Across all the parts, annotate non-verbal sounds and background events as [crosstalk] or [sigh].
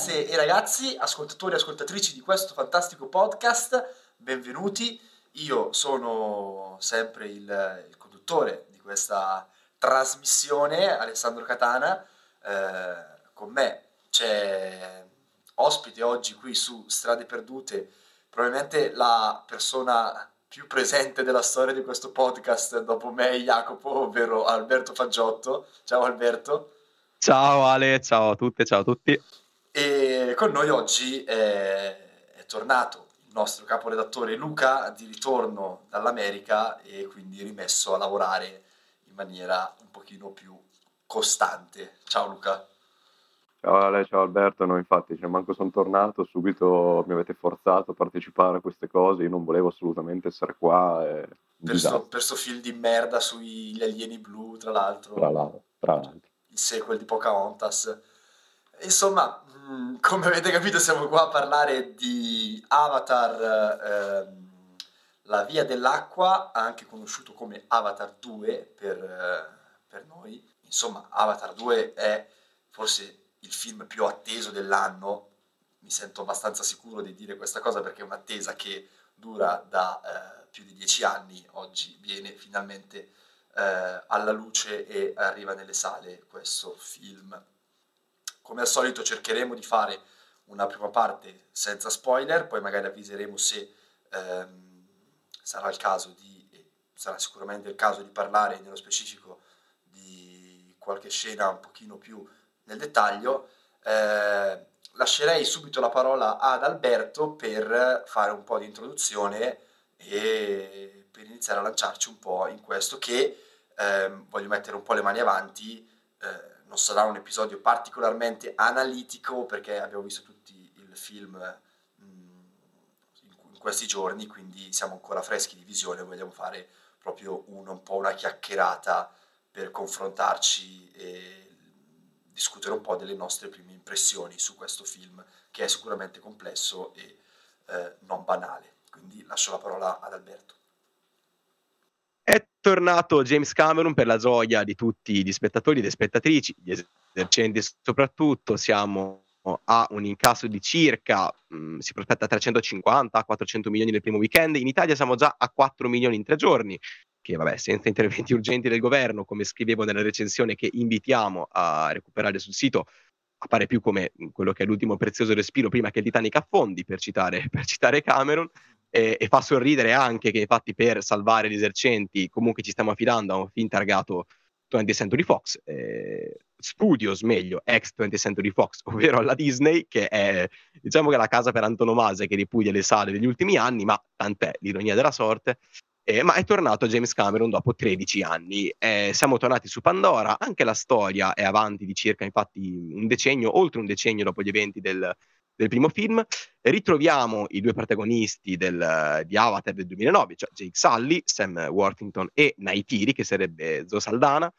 ragazze e ragazzi, ascoltatori e ascoltatrici di questo fantastico podcast, benvenuti. Io sono sempre il, il conduttore di questa trasmissione, Alessandro Catana. Eh, con me c'è ospite oggi qui su Strade Perdute, probabilmente la persona più presente della storia di questo podcast dopo me e Jacopo, ovvero Alberto Faggiotto. Ciao Alberto. Ciao Ale, ciao a tutte, ciao a tutti. E con noi oggi è, è tornato il nostro caporedattore Luca di ritorno dall'America e quindi rimesso a lavorare in maniera un pochino più costante. Ciao Luca. Ciao Ale, ciao Alberto, no infatti, cioè, manco sono tornato, subito mi avete forzato a partecipare a queste cose, io non volevo assolutamente essere qua. E... Per questo film di merda sugli alieni blu, tra l'altro. Tra l'altro, tra l'altro. Il sequel di Pocahontas. Insomma, mm, come avete capito siamo qua a parlare di Avatar, ehm, la via dell'acqua, anche conosciuto come Avatar 2 per, eh, per noi. Insomma, Avatar 2 è forse il film più atteso dell'anno, mi sento abbastanza sicuro di dire questa cosa perché è un'attesa che dura da eh, più di dieci anni, oggi viene finalmente eh, alla luce e arriva nelle sale questo film. Come al solito cercheremo di fare una prima parte senza spoiler, poi magari avviseremo se ehm, sarà il caso di, sarà sicuramente il caso di parlare nello specifico di qualche scena un pochino più nel dettaglio, eh, lascerei subito la parola ad Alberto per fare un po' di introduzione e per iniziare a lanciarci un po' in questo che eh, voglio mettere un po' le mani avanti, eh, non sarà un episodio particolarmente analitico perché abbiamo visto tutti il film mm, in questi giorni, quindi siamo ancora freschi di visione, vogliamo fare proprio un, un po' una chiacchierata per confrontarci e discutere un po' delle nostre prime impressioni su questo film che è sicuramente complesso e eh, non banale. Quindi lascio la parola ad Alberto. È tornato James Cameron per la gioia di tutti gli spettatori e le spettatrici, gli esercenti soprattutto. Siamo a un incasso di circa, mh, mm, si prospetta 350-400 milioni nel primo weekend. In Italia siamo già a 4 milioni in tre giorni, che vabbè, senza interventi [laughs] urgenti del governo, come scrivevo nella recensione che invitiamo a recuperare sul sito, appare più come quello che è l'ultimo prezioso respiro prima che il Titanic affondi, per citare, [laughs] per citare Cameron, e, e, fa sorridere anche che infatti per salvare gli esercenti comunque ci stiamo affidando a un film targato 20th Century Fox, eh, Studios meglio, ex 20th Century Fox, [laughs] ovvero alla Disney, che è diciamo che è la casa per antonomasia che ripudia le sale degli ultimi anni, ma tant'è l'ironia della sorte, eh, ma è tornato James Cameron dopo 13 anni. Eh, siamo tornati su Pandora, anche la storia è avanti di circa infatti un decennio, oltre un decennio dopo gli eventi del, del primo film. Ritroviamo i due protagonisti del, di Avatar del 2009, cioè Jake Sully, Sam Worthington e Naitiri, che sarebbe Zoe Saldana.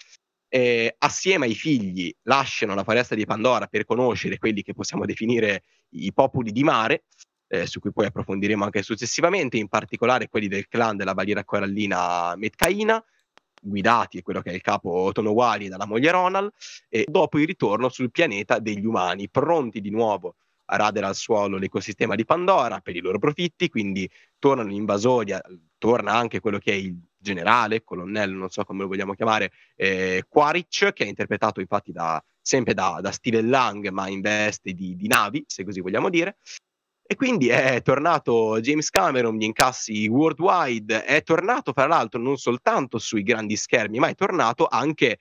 Eh, assieme ai figli lasciano la foresta di Pandora per conoscere quelli che possiamo definire i popoli di mare eh, su cui poi approfondiremo anche successivamente, in particolare quelli del clan della barriera corallina Metcaina, guidati da quello che è il capo Tonowari dalla moglie Ronald, e dopo il ritorno sul pianeta degli umani, pronti di nuovo radere al suolo l'ecosistema di Pandora per i loro profitti, quindi tornano in invasoria, torna anche quello che è il generale, colonnello, non so come lo vogliamo chiamare, eh, Quaritch, che è interpretato infatti da, sempre da, da Steven Lang, ma in veste di, di navi, se così vogliamo dire, e quindi è tornato James Cameron, gli incassi worldwide, è tornato fra l'altro non soltanto sui grandi schermi, ma è tornato anche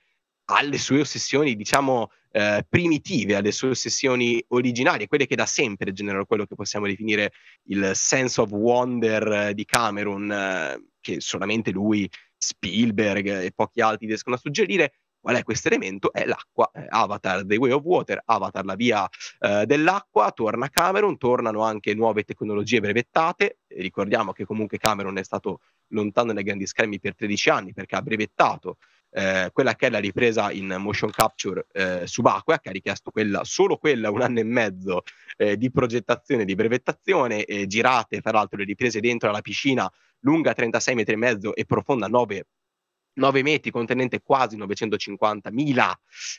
alle sue ossessioni, diciamo, eh, primitive, alle sue ossessioni originarie, quelle che da sempre generano quello che possiamo definire il sense of wonder eh, di Cameron, eh, che solamente lui, Spielberg e pochi altri riescono a suggerire, Qual è questo elemento? È l'acqua, Avatar, The Way of Water, Avatar, la via eh, dell'acqua, torna Cameron, tornano anche nuove tecnologie brevettate, ricordiamo che comunque Cameron è stato lontano dai grandi schermi per 13 anni perché ha brevettato eh, quella che è la ripresa in motion capture eh, subacquea, che ha richiesto quella, solo quella un anno e mezzo eh, di progettazione, di brevettazione, girate fra l'altro le riprese dentro alla piscina lunga 36 metri e mezzo e profonda 9 9 metri contenente quasi 950.000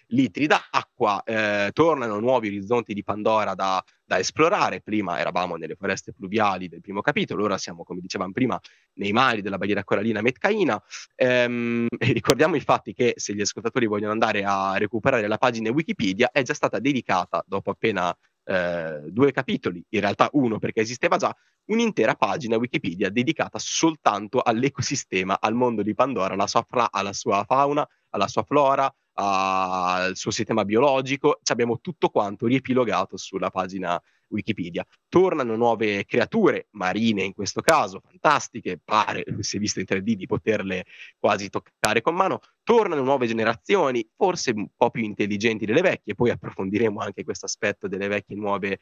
litri d'acqua, eh, tornano nuovi orizzonti di Pandora da, da, esplorare, prima eravamo nelle foreste pluviali del primo capitolo, ora siamo, come dicevamo prima, nei mari della barriera corallina metcaina, ehm, e ricordiamo infatti che se gli ascoltatori vogliono andare a recuperare la pagina Wikipedia, è già stata dedicata, dopo appena eh, due capitoli, in realtà uno perché esisteva già, un'intera pagina Wikipedia dedicata soltanto all'ecosistema, al mondo di Pandora, alla sua, fra- alla sua fauna, alla sua flora, al suo sistema biologico, ci abbiamo tutto quanto riepilogato sulla pagina Wikipedia. Tornano nuove creature, marine in questo caso, fantastiche, pare, si è visto in 3D, di poterle quasi toccare con mano. Tornano nuove generazioni, forse un po' più intelligenti delle vecchie, poi approfondiremo anche questo aspetto delle vecchie nuove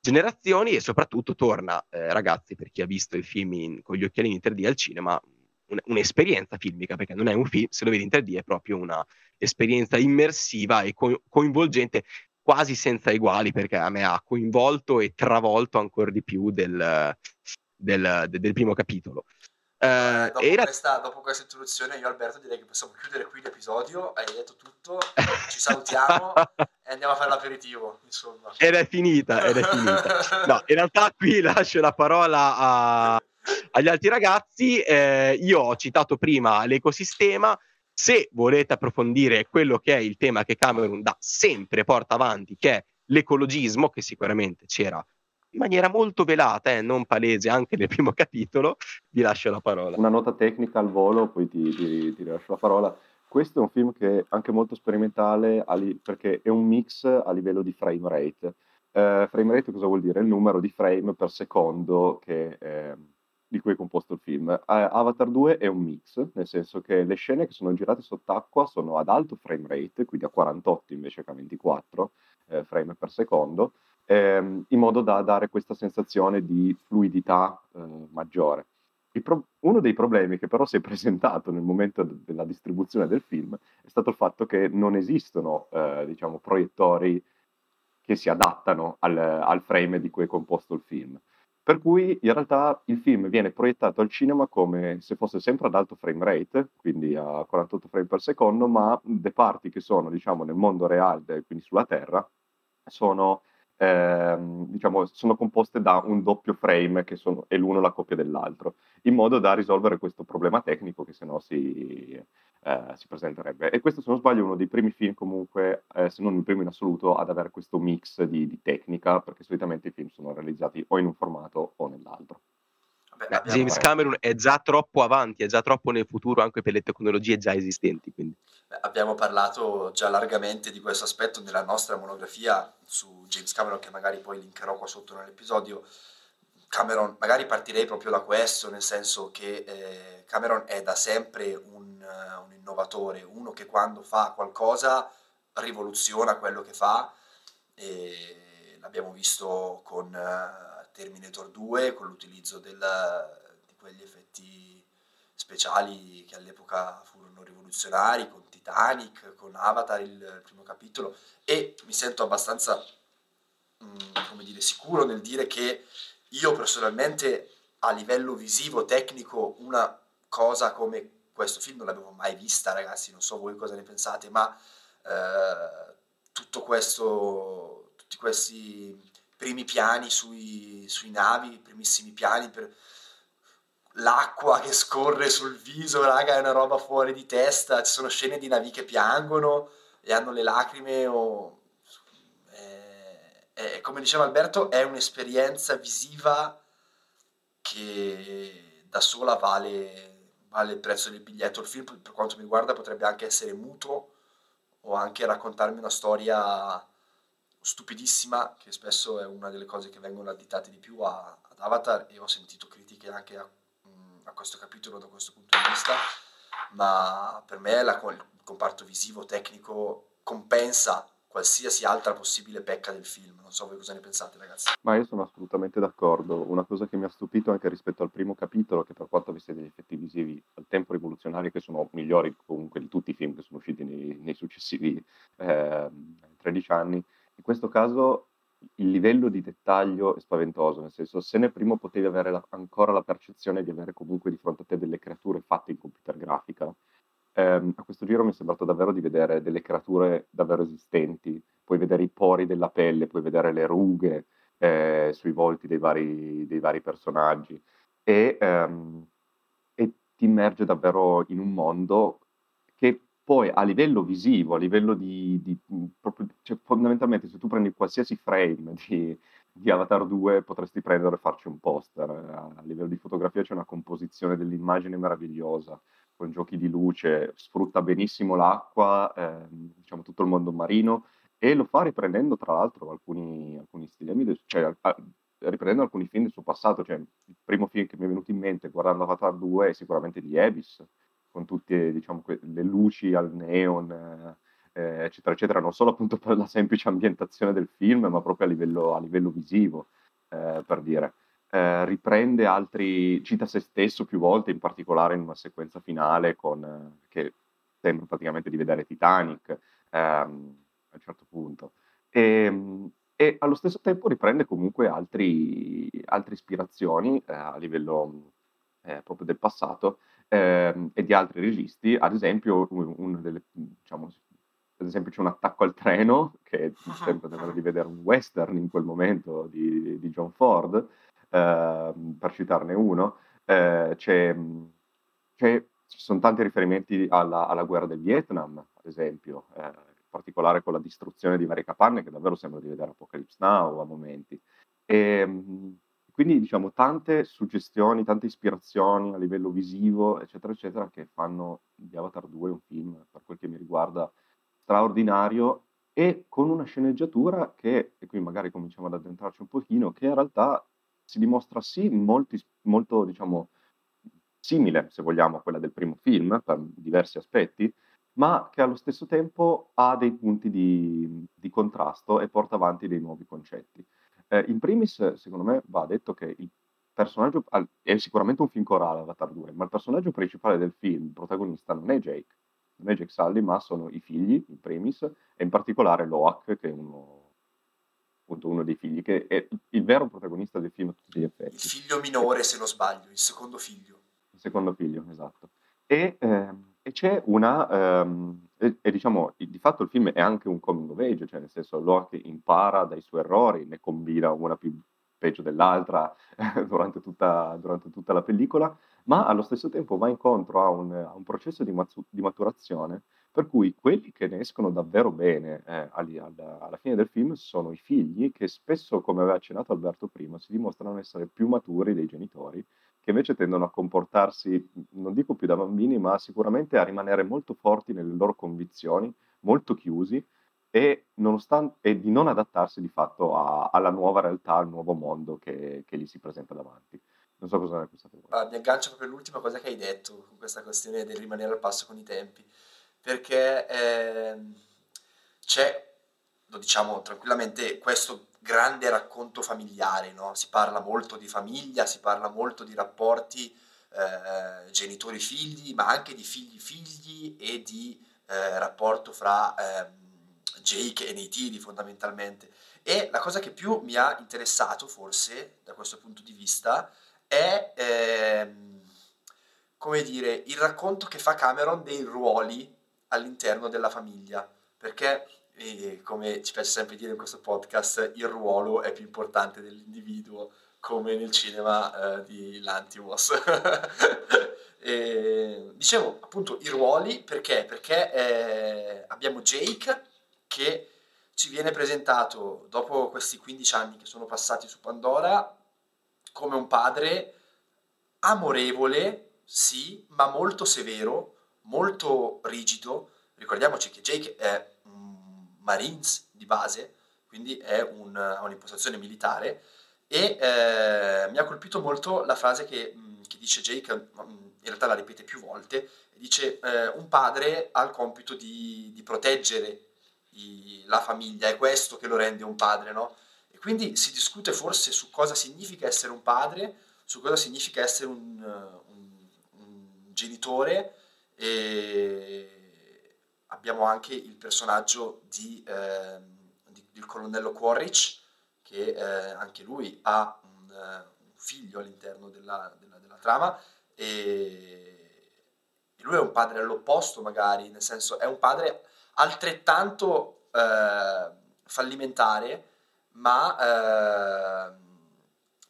generazioni e soprattutto torna, eh, ragazzi, per chi ha visto il film in, con gli occhialini 3D al cinema, un, un'esperienza filmica, perché non è un film, se lo vedi in 3D è proprio un'esperienza immersiva e co- coinvolgente quasi senza eguali, perché a me ha coinvolto e travolto ancora di più del, del, del primo capitolo. Uh, dopo, era... questa, dopo, questa, introduzione io Alberto direi che possiamo chiudere qui l'episodio, hai detto tutto, ci salutiamo [laughs] e andiamo a fare l'aperitivo, insomma. Ed è finita, ed è finita. No, in realtà qui lascio la parola a, agli altri ragazzi, eh, io ho citato prima l'ecosistema, se volete approfondire quello che è il tema che Cameron da sempre porta avanti, che è l'ecologismo, che sicuramente c'era in maniera molto velata, eh, non palese anche nel primo [laughs] capitolo, vi lascio la parola. Una nota tecnica al volo, poi ti, ti, ti lascio la parola. Questo è un film che è anche molto sperimentale perché è un mix a livello di frame rate. Uh, frame rate cosa vuol dire? Il numero di frame per secondo che, eh, di cui è composto il film. Avatar 2 è un mix, nel senso che le scene che sono girate sott'acqua sono ad alto frame rate, quindi a 48 invece che a 24 eh, frame per secondo, ehm, in modo da dare questa sensazione di fluidità eh, maggiore. Pro- uno dei problemi che però si è [laughs] presentato nel momento de- della distribuzione del film è stato il fatto che non esistono eh, diciamo, proiettori che si adattano al, al, frame di cui è composto il film. Per cui in realtà il film viene proiettato al cinema come se fosse sempre ad alto frame rate, quindi a 48 frame per secondo, ma le parti che sono diciamo, nel mondo reale, quindi sulla Terra, sono ehm, diciamo, sono composte da un doppio frame che sono, è l'uno la coppia dell'altro, in modo da risolvere questo problema tecnico che se no si, eh, si presenterebbe. E questo, se non sbaglio, è uno dei primi film comunque, eh, se non il primo in assoluto, ad avere questo mix di, di tecnica, perché solitamente i film sono realizzati o in un formato o nell'altro. Beh, James Cameron è già troppo avanti, è già troppo nel futuro anche per le tecnologie già esistenti. Quindi. Beh, abbiamo parlato già largamente di questo aspetto nella nostra monografia su James Cameron, che magari poi linkerò qua sotto nell'episodio. Cameron, magari partirei proprio da questo, nel senso che eh, Cameron è da sempre un, uh, un, innovatore, uno che quando fa qualcosa rivoluziona quello che fa. E l'abbiamo visto con... Uh, Terminator 2 con l'utilizzo del, di quegli effetti speciali che all'epoca furono rivoluzionari, con Titanic, con Avatar il primo capitolo. E mi sento abbastanza mm, come dire, sicuro nel dire che io personalmente a livello visivo, tecnico, una cosa come questo film non l'avevo mai vista ragazzi, non so voi cosa ne pensate, ma eh, tutto questo, tutti questi primi piani sui, sui navi, primissimi piani per l'acqua che scorre sul viso, raga, è una roba fuori di testa, ci sono scene di navi che piangono e hanno le lacrime o... È, è, come diceva Alberto, è un'esperienza visiva che da sola vale, vale il prezzo del biglietto. Il film, per quanto mi riguarda, potrebbe anche essere muto o anche raccontarmi una storia stupidissima, che spesso è una delle cose che vengono additate di più a, ad Avatar e ho sentito critiche anche a, mm, a, questo capitolo da questo punto di vista, ma per me la, il comparto visivo, tecnico, compensa qualsiasi altra possibile pecca del film. Non so voi cosa ne pensate, ragazzi. Ma io sono assolutamente d'accordo. Una cosa che mi ha stupito anche rispetto al primo capitolo, che per quanto avesse degli effetti visivi al tempo rivoluzionari, che sono migliori comunque di tutti i film che sono usciti nei, nei successivi eh, 13 anni, in questo caso il livello di dettaglio è spaventoso, nel senso se nel primo potevi avere la, ancora la percezione di avere comunque di fronte a te delle creature fatte in computer grafica, ehm, a questo giro mi è sembrato davvero di vedere delle creature davvero esistenti, puoi vedere i pori della pelle, puoi vedere le rughe eh, sui volti dei vari, dei vari personaggi. E, ehm, e ti immerge davvero in un mondo che poi a livello visivo, a livello di, di proprio, cioè, fondamentalmente se tu prendi qualsiasi frame di, di Avatar 2 potresti prendere e farci un poster. A livello di fotografia c'è una composizione dell'immagine meravigliosa, con giochi di luce, sfrutta benissimo l'acqua, eh, diciamo tutto il mondo marino, e lo fa riprendendo tra l'altro alcuni, alcuni stili, cioè a, riprendendo alcuni film del suo passato, cioè il primo film che mi è venuto in mente guardando Avatar 2 è sicuramente di Abyss, con tutte diciamo, le luci al neon, eh, eccetera, eccetera, non solo appunto per la semplice ambientazione del film, ma proprio a livello, a livello visivo, eh, per dire. Eh, riprende altri, cita se stesso più volte, in particolare in una sequenza finale con, che sembra praticamente di vedere Titanic ehm, a un certo punto. E, ehm, e, allo stesso tempo riprende comunque altri, altre ispirazioni eh, a livello eh, proprio del passato ehm, e di altri registi, ad esempio, un, delle, diciamo, ad esempio c'è un attacco al treno, che sembra di vedere un western in quel momento di, di John Ford, eh, per citarne uno, eh, c'è, c'è, ci sono tanti riferimenti alla, alla, guerra del Vietnam, ad esempio, eh, in particolare con la distruzione di varie capanne, che davvero sembra di vedere Apocalypse Now a momenti. E, ehm, quindi diciamo tante suggestioni, tante ispirazioni a livello visivo, eccetera, eccetera, che fanno di Avatar 2 un film, per quel che mi riguarda, straordinario e con una sceneggiatura che, e qui magari cominciamo ad addentrarci un pochino, che in realtà si dimostra sì molti, molto, diciamo, simile, se vogliamo, a quella del primo film, per diversi aspetti, ma che allo stesso tempo ha dei punti di, di contrasto e porta avanti dei nuovi concetti. Eh, in primis, secondo me, va detto che il personaggio è sicuramente un film corale Avatar 2, ma il personaggio principale del film, il protagonista, non è Jake, non è Jake Sully, ma sono i figli, in primis, e in particolare Loak, che è uno, appunto uno dei figli, che è il vero protagonista del film a tutti gli effetti. Il figlio minore, se non sbaglio, il secondo figlio. Il secondo figlio, esatto. E, ehm, e c'è una... Ehm, e, e, diciamo, di fatto il film è anche un coming of age, cioè nel senso Locke impara dai suoi errori, ne combina una più peggio dell'altra [laughs] durante, tutta, durante tutta la pellicola, ma allo stesso tempo va incontro a un, a un processo di, mazzu- di, maturazione per cui quelli che ne escono davvero bene eh, alla, alla, fine del film sono i figli che spesso, come aveva accennato Alberto prima, si dimostrano essere più maturi dei genitori che invece tendono a comportarsi, non dico più da bambini, ma sicuramente a rimanere molto forti nelle loro convinzioni, molto chiusi e, e di non adattarsi di fatto a, alla nuova realtà, al nuovo mondo che, che gli si presenta davanti. Non so cosa ne pensate voi. Ah, mi aggancio proprio all'ultima cosa che hai detto, con questa questione del rimanere al passo con i tempi, perché eh, c'è, lo diciamo tranquillamente, questo grande racconto familiare, no? si parla molto di famiglia, si parla molto di rapporti eh, genitori-figli, ma anche di figli-figli e di eh, rapporto fra eh, Jake e Neytiri fondamentalmente. E la cosa che più mi ha interessato forse da questo punto di vista è, ehm, come dire, il racconto che fa Cameron dei ruoli all'interno della famiglia, perché e come ci piace sempre dire in questo podcast, il ruolo è più importante dell'individuo, come nel cinema eh, di Lantimos. [laughs] e, dicevo appunto i ruoli perché? Perché eh, abbiamo Jake che ci viene presentato dopo questi 15 anni che sono passati su Pandora come un padre amorevole, sì, ma molto severo, molto rigido. Ricordiamoci che Jake è Marines di base, quindi è un, un'impostazione militare e eh, mi ha colpito molto la frase che, mm, che, dice Jake, mm, in realtà la ripete più volte, dice eh, un padre ha il compito di, di proteggere i, la famiglia, è questo che lo rende un padre, no? E quindi si discute forse su cosa significa essere un padre, su cosa significa essere un, un, un genitore e abbiamo anche il personaggio di, eh, di, del colonnello Quaritch, che eh, anche lui ha un, uh, un figlio all'interno della, della, della trama e, e lui è un padre all'opposto magari, nel senso è un padre altrettanto eh, fallimentare, ma eh,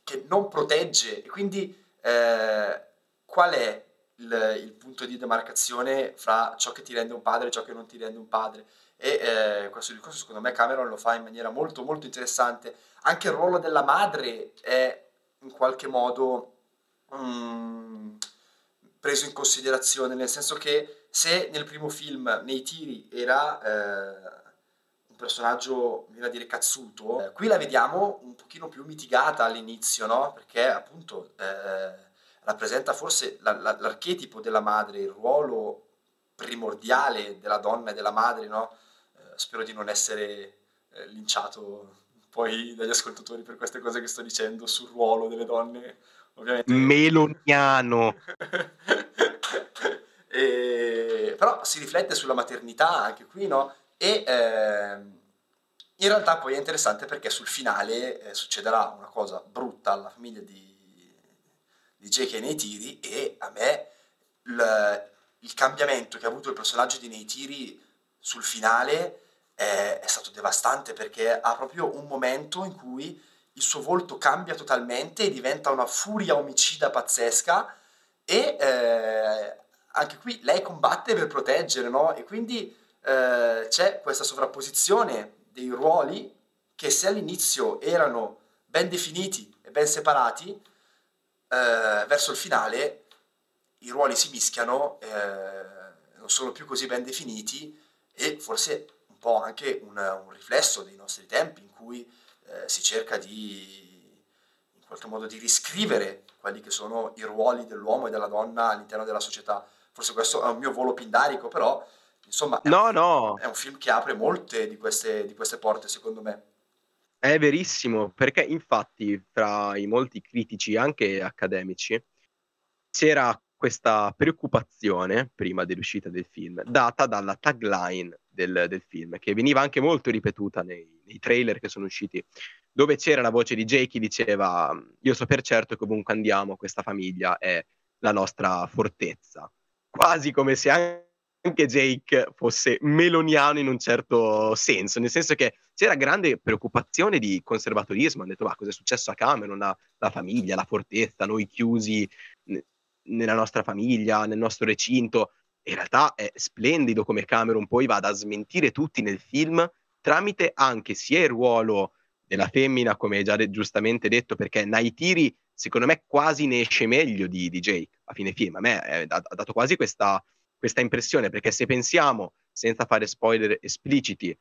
che non protegge. E quindi eh, qual è il, il, punto di demarcazione fra ciò che ti rende un padre e ciò che non ti rende un padre? E eh, questo discorso secondo me Cameron lo fa in maniera molto molto interessante. Anche il ruolo della madre è in qualche modo mm, preso in considerazione, nel senso che se nel primo film nei tiri era eh, un personaggio, viene a dire cazzuto, eh, qui la vediamo un pochino più mitigata all'inizio, no? Perché appunto eh, rappresenta forse la, la, l'archetipo della madre, il ruolo primordiale della donna e della madre, no? Eh, spero di non essere eh, linciato poi dagli ascoltatori per queste cose che sto dicendo sul ruolo delle donne, ovviamente. Meloniano. [laughs] e, però si riflette sulla maternità anche qui, no? E eh, in realtà poi è interessante perché sul finale eh, succederà una cosa brutta alla famiglia di, di J.K. nei tiri e a me il, il cambiamento che ha avuto il personaggio di Neytiri sul finale è, è stato devastante perché ha proprio un momento in cui il suo volto cambia totalmente e diventa una furia omicida pazzesca e eh, anche qui lei combatte per proteggere, no? E quindi eh, c'è questa sovrapposizione dei ruoli che se all'inizio erano ben definiti e ben separati, eh, verso il finale i ruoli si mischiano, eh, non sono più così ben definiti e forse po' anche un, un riflesso dei nostri tempi in cui eh, si cerca di in qualche modo di riscrivere quelli che sono i ruoli dell'uomo e della donna all'interno della società. Forse questo è un mio volo pindarico, però insomma è, no, un, no. è un film che apre molte di queste, di queste porte, secondo me. È verissimo, perché infatti fra i molti critici, anche accademici, c'era questa preoccupazione prima dell'uscita del film, data dalla tagline del, del film, che veniva anche molto ripetuta nei, nei, trailer che sono usciti, dove c'era la voce di Jake che diceva io so per certo che ovunque andiamo questa famiglia è la nostra fortezza, quasi come se anche Jake fosse meloniano in un certo senso, nel senso che c'era grande preoccupazione di conservatorismo, hanno detto ma cosa è successo a Cameron, la, la famiglia, la fortezza, noi chiusi nella nostra famiglia, nel nostro recinto. In realtà è splendido come Cameron poi vada a smentire tutti nel film tramite anche sia il ruolo della femmina, come hai già de- giustamente detto, perché Naitiri secondo me quasi ne esce meglio di, di Jake a fine film. A me ha dato quasi questa, questa impressione, perché se pensiamo, senza fare spoiler espliciti,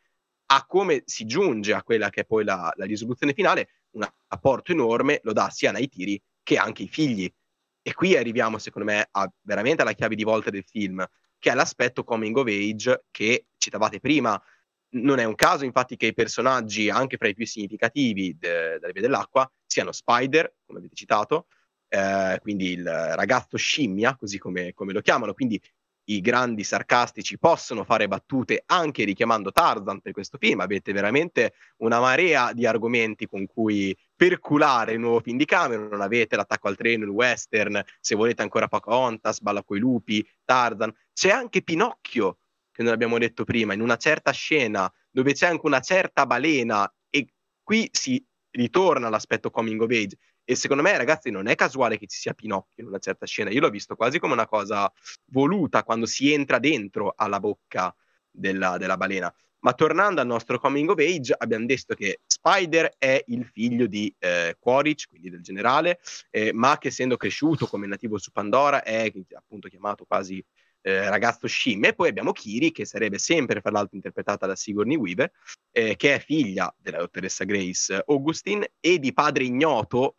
a come si giunge a quella che è poi la, la risoluzione finale, un apporto enorme lo dà sia Naitiri che anche i figli. E qui arriviamo, secondo me, a, veramente alla chiave di volta del film, che è l'aspetto coming of age che citavate prima. Non è un caso, infatti, che i personaggi, anche fra i più significativi de- della Via dell'Acqua, siano Spider, come avete citato, eh, quindi il ragazzo scimmia, così come, come lo chiamano, quindi i grandi sarcastici possono fare battute anche richiamando Tarzan per questo film. Avete veramente una marea di argomenti con cui perculare il nuovo film di Cameron. Non avete l'attacco al treno, il western, se volete ancora Pocahontas, Balla coi lupi, Tarzan. C'è anche Pinocchio, che non abbiamo detto prima, in una certa scena dove c'è anche una certa balena e qui si ritorna all'aspetto coming of age. E secondo me, ragazzi, non è casuale che ci sia Pinocchio in una certa scena. Io l'ho visto quasi come una cosa voluta quando si entra dentro alla bocca della, della balena. Ma tornando al nostro coming of age, abbiamo detto che Spider è il figlio di eh, Quaritch, quindi del generale, eh, ma che essendo cresciuto come nativo su Pandora è appunto chiamato quasi eh, ragazzo scimmia. E poi abbiamo Kiri, che sarebbe sempre, fra l'altro, interpretata da Sigourney Weaver, eh, che è figlia della dottoressa Grace Augustine e di padre ignoto,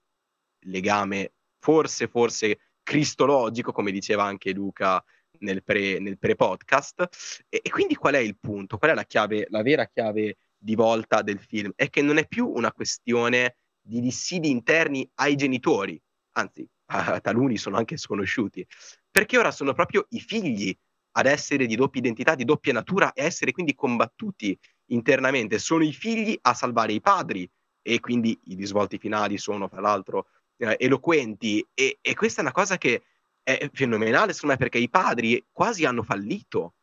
legame forse, forse cristologico, come diceva anche Luca nel, pre, nel pre-podcast. E, e, quindi qual è il punto? Qual è la chiave, la vera chiave di volta del film? È che non è più una questione di dissidi interni ai genitori, anzi, a, taluni sono anche sconosciuti, perché ora sono proprio i figli ad essere di doppia identità, di doppia natura e essere quindi combattuti internamente. Sono i figli a salvare i padri e quindi i risvolti finali sono, fra l'altro, eh, eloquenti e, e, questa è una cosa che è fenomenale secondo me perché i padri quasi hanno fallito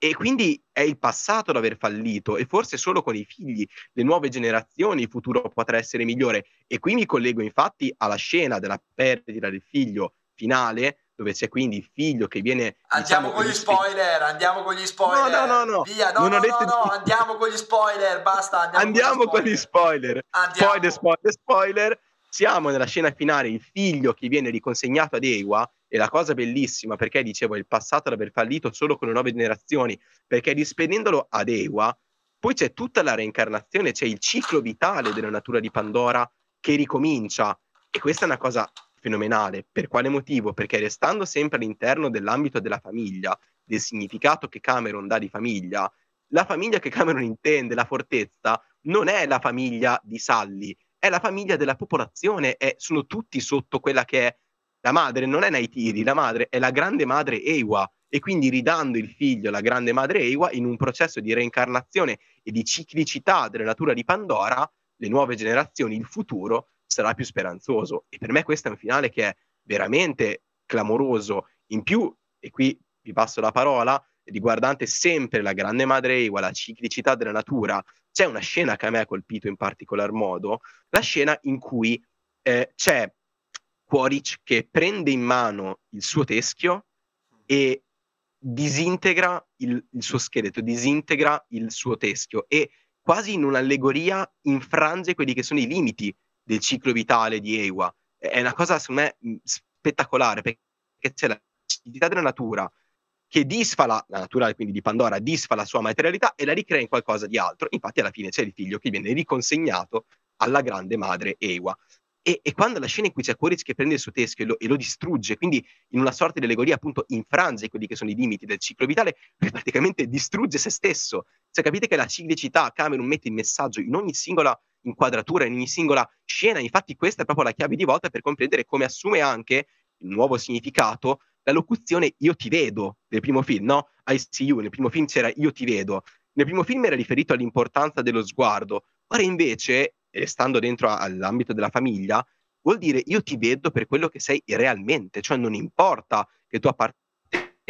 e quindi è il passato ad aver fallito e forse solo con i figli, le nuove generazioni, il futuro potrà essere migliore. E qui mi collego infatti alla scena della perdita del figlio finale, dove c'è quindi il figlio che viene... Andiamo diciamo, con gli spoiler, andiamo con gli spoiler. No, no, no, no. Via, no, non no, no, no, andiamo con gli spoiler, basta. Andiamo, andiamo con gli spoiler. Andiamo. Spoiler, spoiler, spoiler. Siamo nella scena finale, il figlio che viene riconsegnato ad Ewa e la cosa bellissima, perché dicevo, il passato ad aver fallito solo con le nuove generazioni, perché rispedendolo ad Ewa, poi c'è tutta la reincarnazione, c'è il ciclo vitale della natura di Pandora che ricomincia. E questa è una cosa fenomenale. Per quale motivo? Perché restando sempre all'interno dell'ambito della famiglia, del significato che Cameron dà di famiglia, la famiglia che Cameron intende, la fortezza, non è la famiglia di Sally, è la famiglia della popolazione, è, sono tutti sotto quella che è la madre, non è Naitiri, la madre è la grande madre Ewa e quindi ridando il figlio alla grande madre Ewa in un processo di reincarnazione e di ciclicità della natura di Pandora, le nuove generazioni, il futuro sarà più speranzoso. E per me questo è un finale che è veramente clamoroso. In più, e qui vi passo la parola, riguardante sempre la grande madre Ewa, la ciclicità della natura, c'è una scena che a me ha colpito in particolar modo, la scena in cui eh, c'è Quaritch che prende in mano il suo teschio e disintegra il, il, suo scheletro, disintegra il suo teschio e quasi in un'allegoria infrange quelli che sono i limiti del ciclo vitale di Ewa. È una cosa, secondo me, spettacolare perché c'è la della natura che disfa la, la natura quindi di Pandora, disfa la sua materialità e la ricrea in qualcosa di altro. Infatti alla fine c'è il figlio che viene riconsegnato alla grande madre Ewa. E, e, quando la scena in cui c'è Quaritch che prende il suo teschio e lo, e lo, distrugge, quindi in una sorta di allegoria appunto infrange quelli che sono i limiti del ciclo vitale, [laughs] lui praticamente distrugge se stesso. Cioè capite che la ciclicità Cameron mette il messaggio in ogni singola inquadratura, in ogni singola scena, infatti questa è proprio la chiave di volta per comprendere come assume anche il nuovo significato la locuzione io ti vedo del primo film, no? I see you, nel primo film c'era io ti vedo. Nel primo film era riferito all'importanza dello sguardo, ora invece stando dentro all'ambito della famiglia, vuol dire io ti vedo per quello che sei realmente, cioè non importa che tu appartenga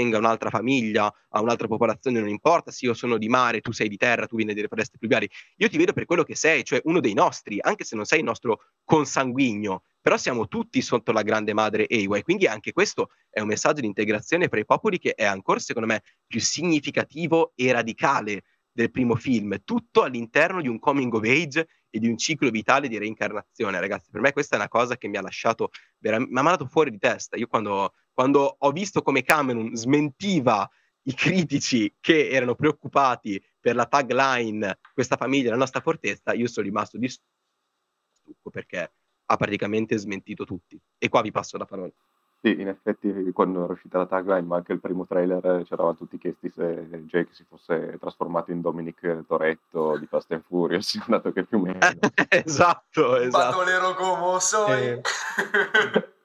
a un'altra famiglia, a un'altra popolazione, non importa se io sono di mare, tu sei di terra, tu vieni delle foreste pluviali, io ti vedo per quello che sei, cioè uno dei nostri, anche se non sei il nostro consanguigno, però siamo tutti sotto la grande madre Ewa quindi anche questo è un messaggio di integrazione fra i popoli che è ancora secondo me più significativo e radicale del primo film, tutto all'interno di un coming of age e di un ciclo vitale di reincarnazione, ragazzi. Per me questa è una cosa che mi ha lasciato, veramente, mi ha mandato fuori di testa. Io quando, quando ho visto come Cameron smentiva i critici che erano preoccupati per la tagline questa famiglia la nostra fortezza, io sono rimasto di stucco perché ha praticamente smentito tutti. E qua vi passo la parola. Sì, in effetti quando era uscita la tagline, ma anche il primo trailer, eh, c'eravamo tutti chiesti se Jake si fosse trasformato in Dominic Toretto di Fast and Furious, [laughs] dato che più o meno... [laughs] esatto, esatto. Bandolero come soy. Eh. [laughs]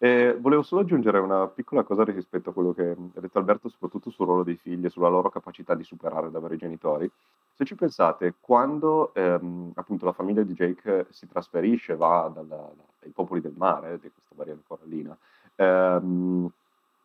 E volevo solo aggiungere una piccola cosa rispetto a quello che ha detto Alberto, soprattutto sul ruolo dei figli e sulla loro capacità di superare davvero i genitori. Se ci pensate, quando ehm, appunto la famiglia di Jake si trasferisce, va dalla, dai popoli del mare, di questa variante corallina, ehm,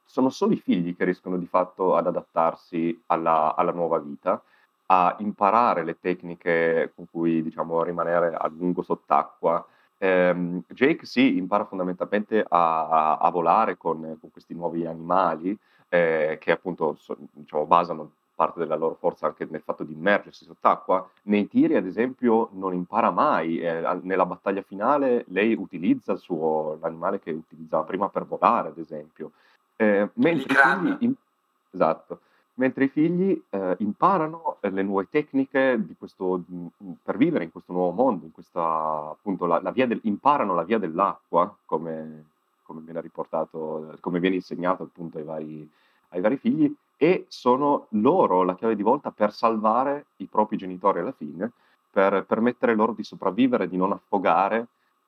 sono solo i figli che riescono di fatto ad adattarsi alla, alla nuova vita, a imparare le tecniche con cui diciamo rimanere a lungo sott'acqua. Ehm, Jake sì, impara fondamentalmente a, a, volare con, con, questi nuovi animali eh, che appunto so, diciamo, basano parte della loro forza anche nel fatto di immergersi sott'acqua. Nei tiri, ad esempio, non impara mai. Eh, nella battaglia finale lei utilizza il suo, l'animale che utilizzava prima per volare, ad esempio. Eh, mentre, i figli, in, esatto, mentre, i figli, eh, imparano le nuove tecniche questo, per vivere in questo nuovo mondo, in questa, appunto, la, la del, imparano la via dell'acqua, come, come viene riportato, come viene insegnato appunto ai vari, ai vari figli, e sono loro la chiave di volta per salvare i propri genitori alla fine, per permettere loro di sopravvivere, di non affogare.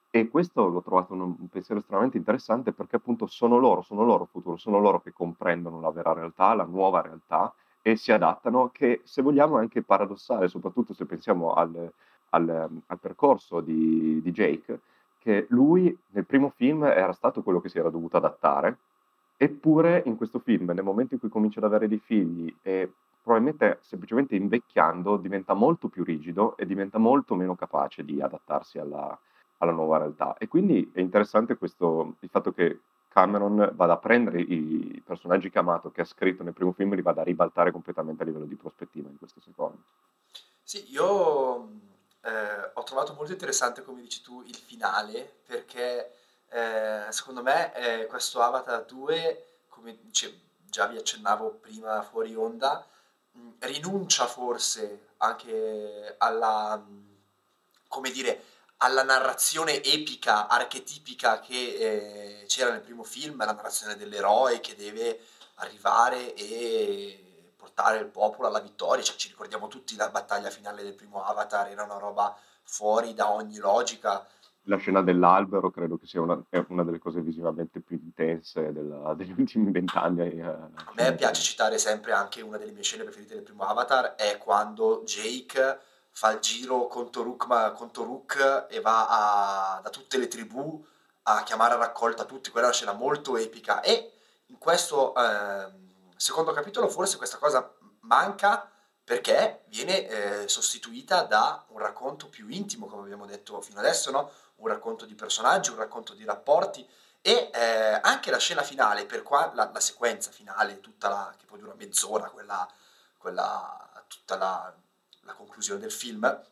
E questo l'ho trovato un, un pensiero estremamente interessante perché appunto sono loro, sono loro futuro, sono loro che comprendono la vera realtà, la nuova realtà e si adattano, che se vogliamo è anche paradossale, soprattutto se pensiamo al, al, al percorso di, di Jake, che lui nel primo film era stato quello che si era dovuto adattare, Eppure in questo film, nel momento in cui comincia ad avere dei figli e probabilmente semplicemente invecchiando, diventa molto più rigido e diventa molto meno capace di adattarsi alla, alla nuova realtà. E quindi è interessante questo, il fatto che Cameron vada a prendere i personaggi che ha amato, che ha scritto nel primo film, e li vada a ribaltare completamente a livello di prospettiva in questo secondo. Sì, io eh, ho trovato molto interessante, come dici tu, il finale, perché eh, secondo me eh, questo Avatar 2, come dice, già vi accennavo prima fuori onda, mh, rinuncia forse anche alla, mh, come dire, alla narrazione epica, archetipica che eh, c'era nel primo film, la narrazione dell'eroe che deve arrivare e portare il popolo alla vittoria, cioè, ci ricordiamo tutti la battaglia finale del primo Avatar, era una roba fuori da ogni logica. La scena dell'albero credo che sia una, una delle cose visivamente più intense della, degli [laughs] ultimi vent'anni. Eh, A me piace citare sempre anche una delle mie scene preferite del primo Avatar, è quando Jake fa il giro con Toruk, con Toruk e va a, da tutte le tribù a chiamare a raccolta tutti, quella è una scena molto epica e in questo eh, secondo capitolo forse questa cosa manca perché viene eh, sostituita da un racconto più intimo, come abbiamo detto fino adesso, no? Un racconto di personaggi, un racconto di rapporti e eh, anche la scena finale, per qua, la, la sequenza finale, tutta la, che poi dura mezz'ora, quella, quella tutta la, la conclusione del film,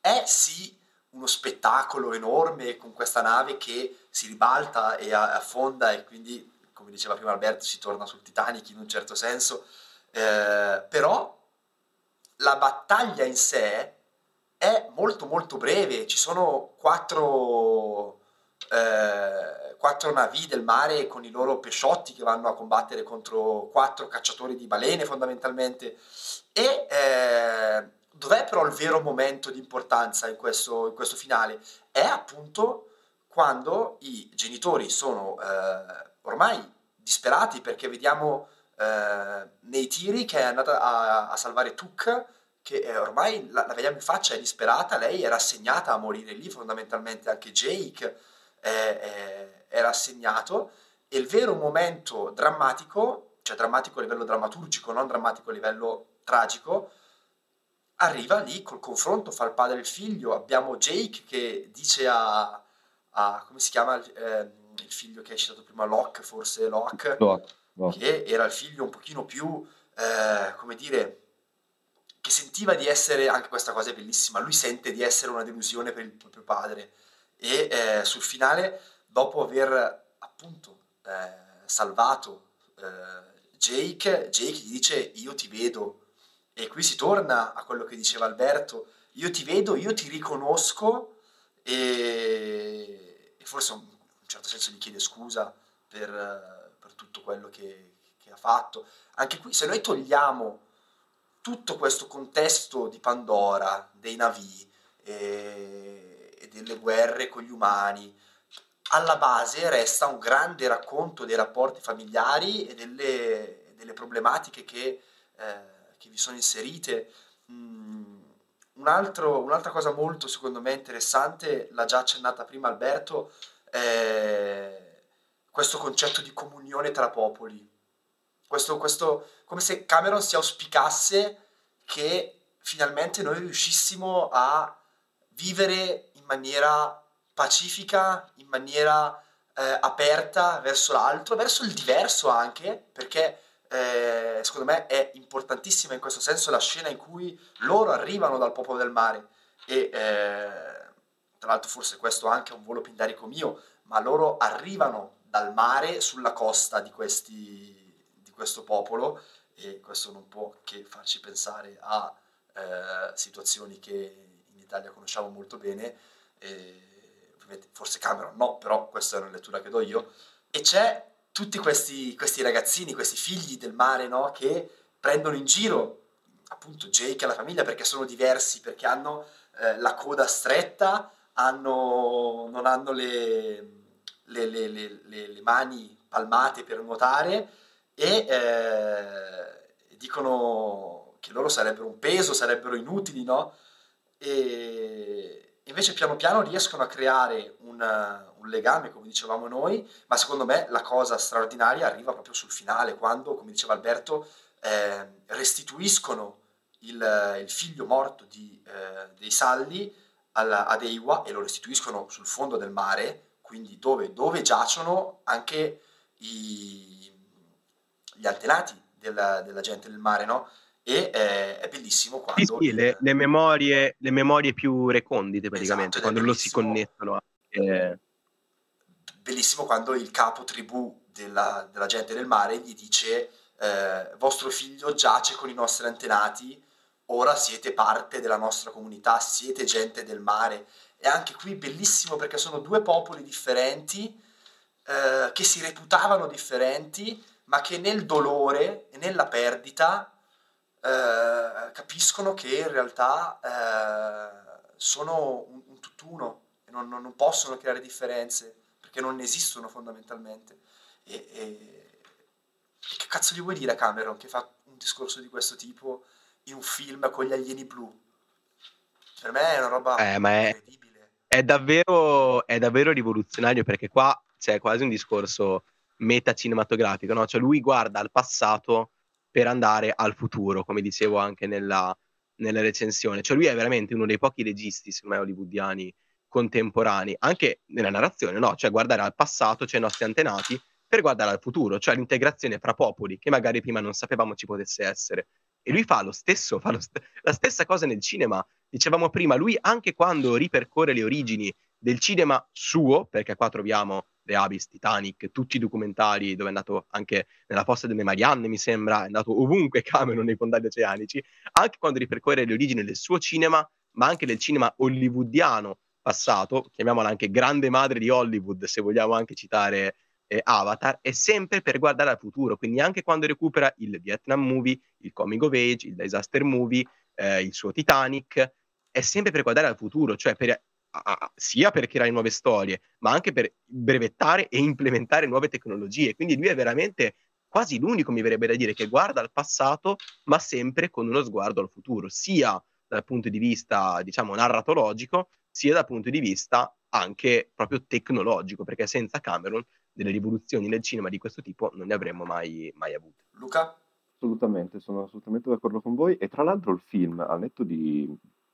è sì uno spettacolo enorme con questa nave che si ribalta e affonda e quindi, come diceva prima Alberto, si torna sul Titanic in un certo senso, eh, però la battaglia in sé è molto molto breve, ci sono quattro, eh, quattro navi del mare con i loro pesciotti che vanno a combattere contro quattro cacciatori di balene fondamentalmente e eh, dov'è però il vero momento di importanza in questo, in questo finale? È appunto quando i genitori sono eh, ormai disperati perché vediamo eh, nei tiri che è andata a, a salvare Tuk, che ormai la, la, vediamo in faccia, è disperata, lei era assegnata a morire lì fondamentalmente, anche Jake era assegnato e il vero momento drammatico, cioè drammatico a livello drammaturgico, non drammatico a livello tragico, arriva lì col confronto fra il padre e il figlio. Abbiamo Jake che dice a, a come si chiama eh, il figlio che hai citato prima, Locke, forse Locke, no, no. che era il figlio un pochino più, eh, come dire, che sentiva di essere, anche questa cosa è bellissima, lui sente di essere una delusione per il proprio padre. E eh, sul finale, dopo aver appunto eh, salvato eh, Jake, Jake gli dice io ti vedo. E qui si torna a quello che diceva Alberto, io ti vedo, io ti riconosco. E, e forse in un certo senso gli chiede scusa per, per tutto quello che, che, ha fatto. Anche qui se noi togliamo tutto questo contesto di Pandora, dei Navi e, e delle guerre con gli umani, alla base resta un grande racconto dei rapporti familiari e delle, delle problematiche che... Eh, che vi sono inserite. Mm, un altro, un'altra cosa molto secondo me interessante, l'ha già accennata prima Alberto, è questo concetto di comunione tra popoli. Questo, questo, come se Cameron si auspicasse che finalmente noi riuscissimo a vivere in maniera pacifica, in maniera eh, aperta verso l'altro, verso il diverso anche, perché eh, secondo me è importantissima in questo senso la scena in cui loro arrivano dal popolo del mare. E eh, tra l'altro forse questo anche è un volo pindarico mio, ma loro arrivano dal mare sulla costa di, questi, di questo popolo e questo non può che farci pensare a eh, situazioni che in Italia conosciamo molto bene, e, forse Cameron no, però questa è una lettura che do io, e c'è tutti questi, questi ragazzini, questi figli del mare, no? Che prendono in giro appunto Jake e la famiglia perché sono diversi, perché hanno eh, la coda stretta, hanno, non hanno le, le, le, le, mani palmate per nuotare e eh, dicono che loro sarebbero un peso, sarebbero inutili, no? E, invece piano piano riescono a creare un, un, legame, come dicevamo noi, ma secondo me la cosa straordinaria arriva proprio sul finale, quando, come diceva Alberto, eh, restituiscono il, il, figlio morto di, eh, dei Salli alla, ad Eiwa e lo restituiscono sul fondo del mare, quindi dove, dove giacciono anche i, gli antenati della, della gente del mare, no? e è, è bellissimo quando... Sì, sì, le, le, memorie, le, memorie, più recondite praticamente, esatto, quando loro si connettono. Anche... Bellissimo quando il capo tribù della, della gente del mare gli dice eh, vostro figlio giace con i nostri antenati, ora siete parte della nostra comunità, siete gente del mare. E anche qui bellissimo perché sono due popoli differenti eh, che si reputavano differenti, ma che nel dolore e nella perdita eh, capiscono che in realtà eh, sono un, un, tutt'uno e non, non, possono creare differenze perché non esistono fondamentalmente. E, e, e, che cazzo gli vuoi dire a Cameron che fa un discorso di questo tipo in un film con gli alieni blu? Per me è una roba eh, incredibile. È, è, davvero, è davvero rivoluzionario perché qua c'è quasi un discorso metacinematografico, no? Cioè lui guarda al passato per andare al futuro, come dicevo anche nella, nella recensione. Cioè lui è veramente uno dei pochi registi, secondo me, hollywoodiani contemporanei, anche nella narrazione, no? Cioè guardare al passato, cioè i nostri antenati, per guardare al futuro, cioè l'integrazione fra popoli che magari prima non sapevamo ci potesse essere. E lui fa lo stesso, fa lo st- la stessa cosa nel cinema. Dicevamo prima, lui anche quando ripercorre le origini del cinema suo, perché qua troviamo The Abyss, Titanic, tutti i documentari dove è andato anche nella fossa delle Marianne, mi sembra, è andato ovunque [laughs] Cameron nei fondali oceanici, anche quando ripercorre le origini del suo cinema, ma anche del cinema hollywoodiano passato, chiamiamola anche grande madre di Hollywood, se vogliamo anche citare eh, Avatar, è sempre per guardare al futuro, quindi anche quando recupera il Vietnam movie, il coming of age, il disaster movie, eh, il suo Titanic, è sempre per guardare al futuro, cioè per a, sia per creare nuove storie, ma anche per brevettare e implementare nuove tecnologie. Quindi lui è veramente quasi l'unico, mi verrebbe da dire, che guarda al passato, ma sempre con uno sguardo al futuro, sia dal punto di vista, diciamo, narratologico, sia dal punto di vista anche proprio tecnologico, perché senza Cameron delle rivoluzioni nel cinema di questo tipo non ne avremmo mai, mai avute. Luca? Assolutamente, sono assolutamente d'accordo con voi e tra l'altro il film, al netto di,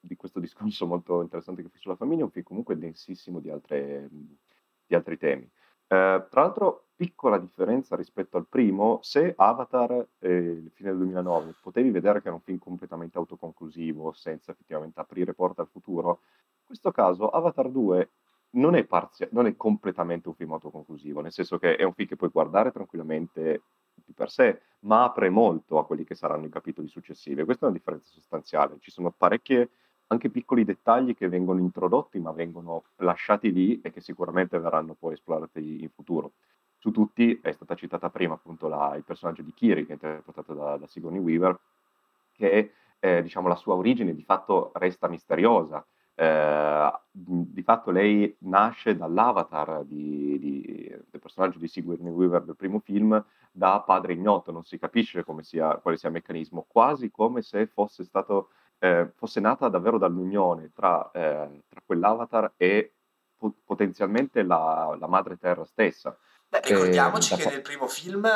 di questo discorso molto interessante che fai sulla famiglia, è un film comunque densissimo di, altre, di altri temi. Eh, tra l'altro, piccola differenza rispetto al primo, se Avatar, eh, fine del 2009, potevi vedere che era un film completamente autoconclusivo, senza effettivamente aprire porte al futuro, in questo caso Avatar 2 non è, parzia- non è completamente un film autoconclusivo, nel senso che è un film che puoi guardare tranquillamente di per sé, ma apre molto a quelli che saranno i capitoli successivi. Questa è una differenza sostanziale. Ci sono parecchie anche piccoli dettagli che vengono introdotti ma vengono lasciati lì e che sicuramente verranno poi esplorati in futuro. Su tutti è stata citata prima appunto la, il personaggio di Kiri che è interpretato da, da Sigourney Weaver che eh, diciamo la sua origine di fatto resta misteriosa. Eh, di fatto lei nasce dall'avatar di, di, del personaggio di Sigourney Weaver del primo film da padre ignoto, non si capisce sia, quale sia il meccanismo, quasi come se fosse stato eh, fosse nata davvero dall'unione tra, eh, tra quell'avatar e po- potenzialmente la, la, madre terra stessa. Beh, ricordiamoci che po- nel primo film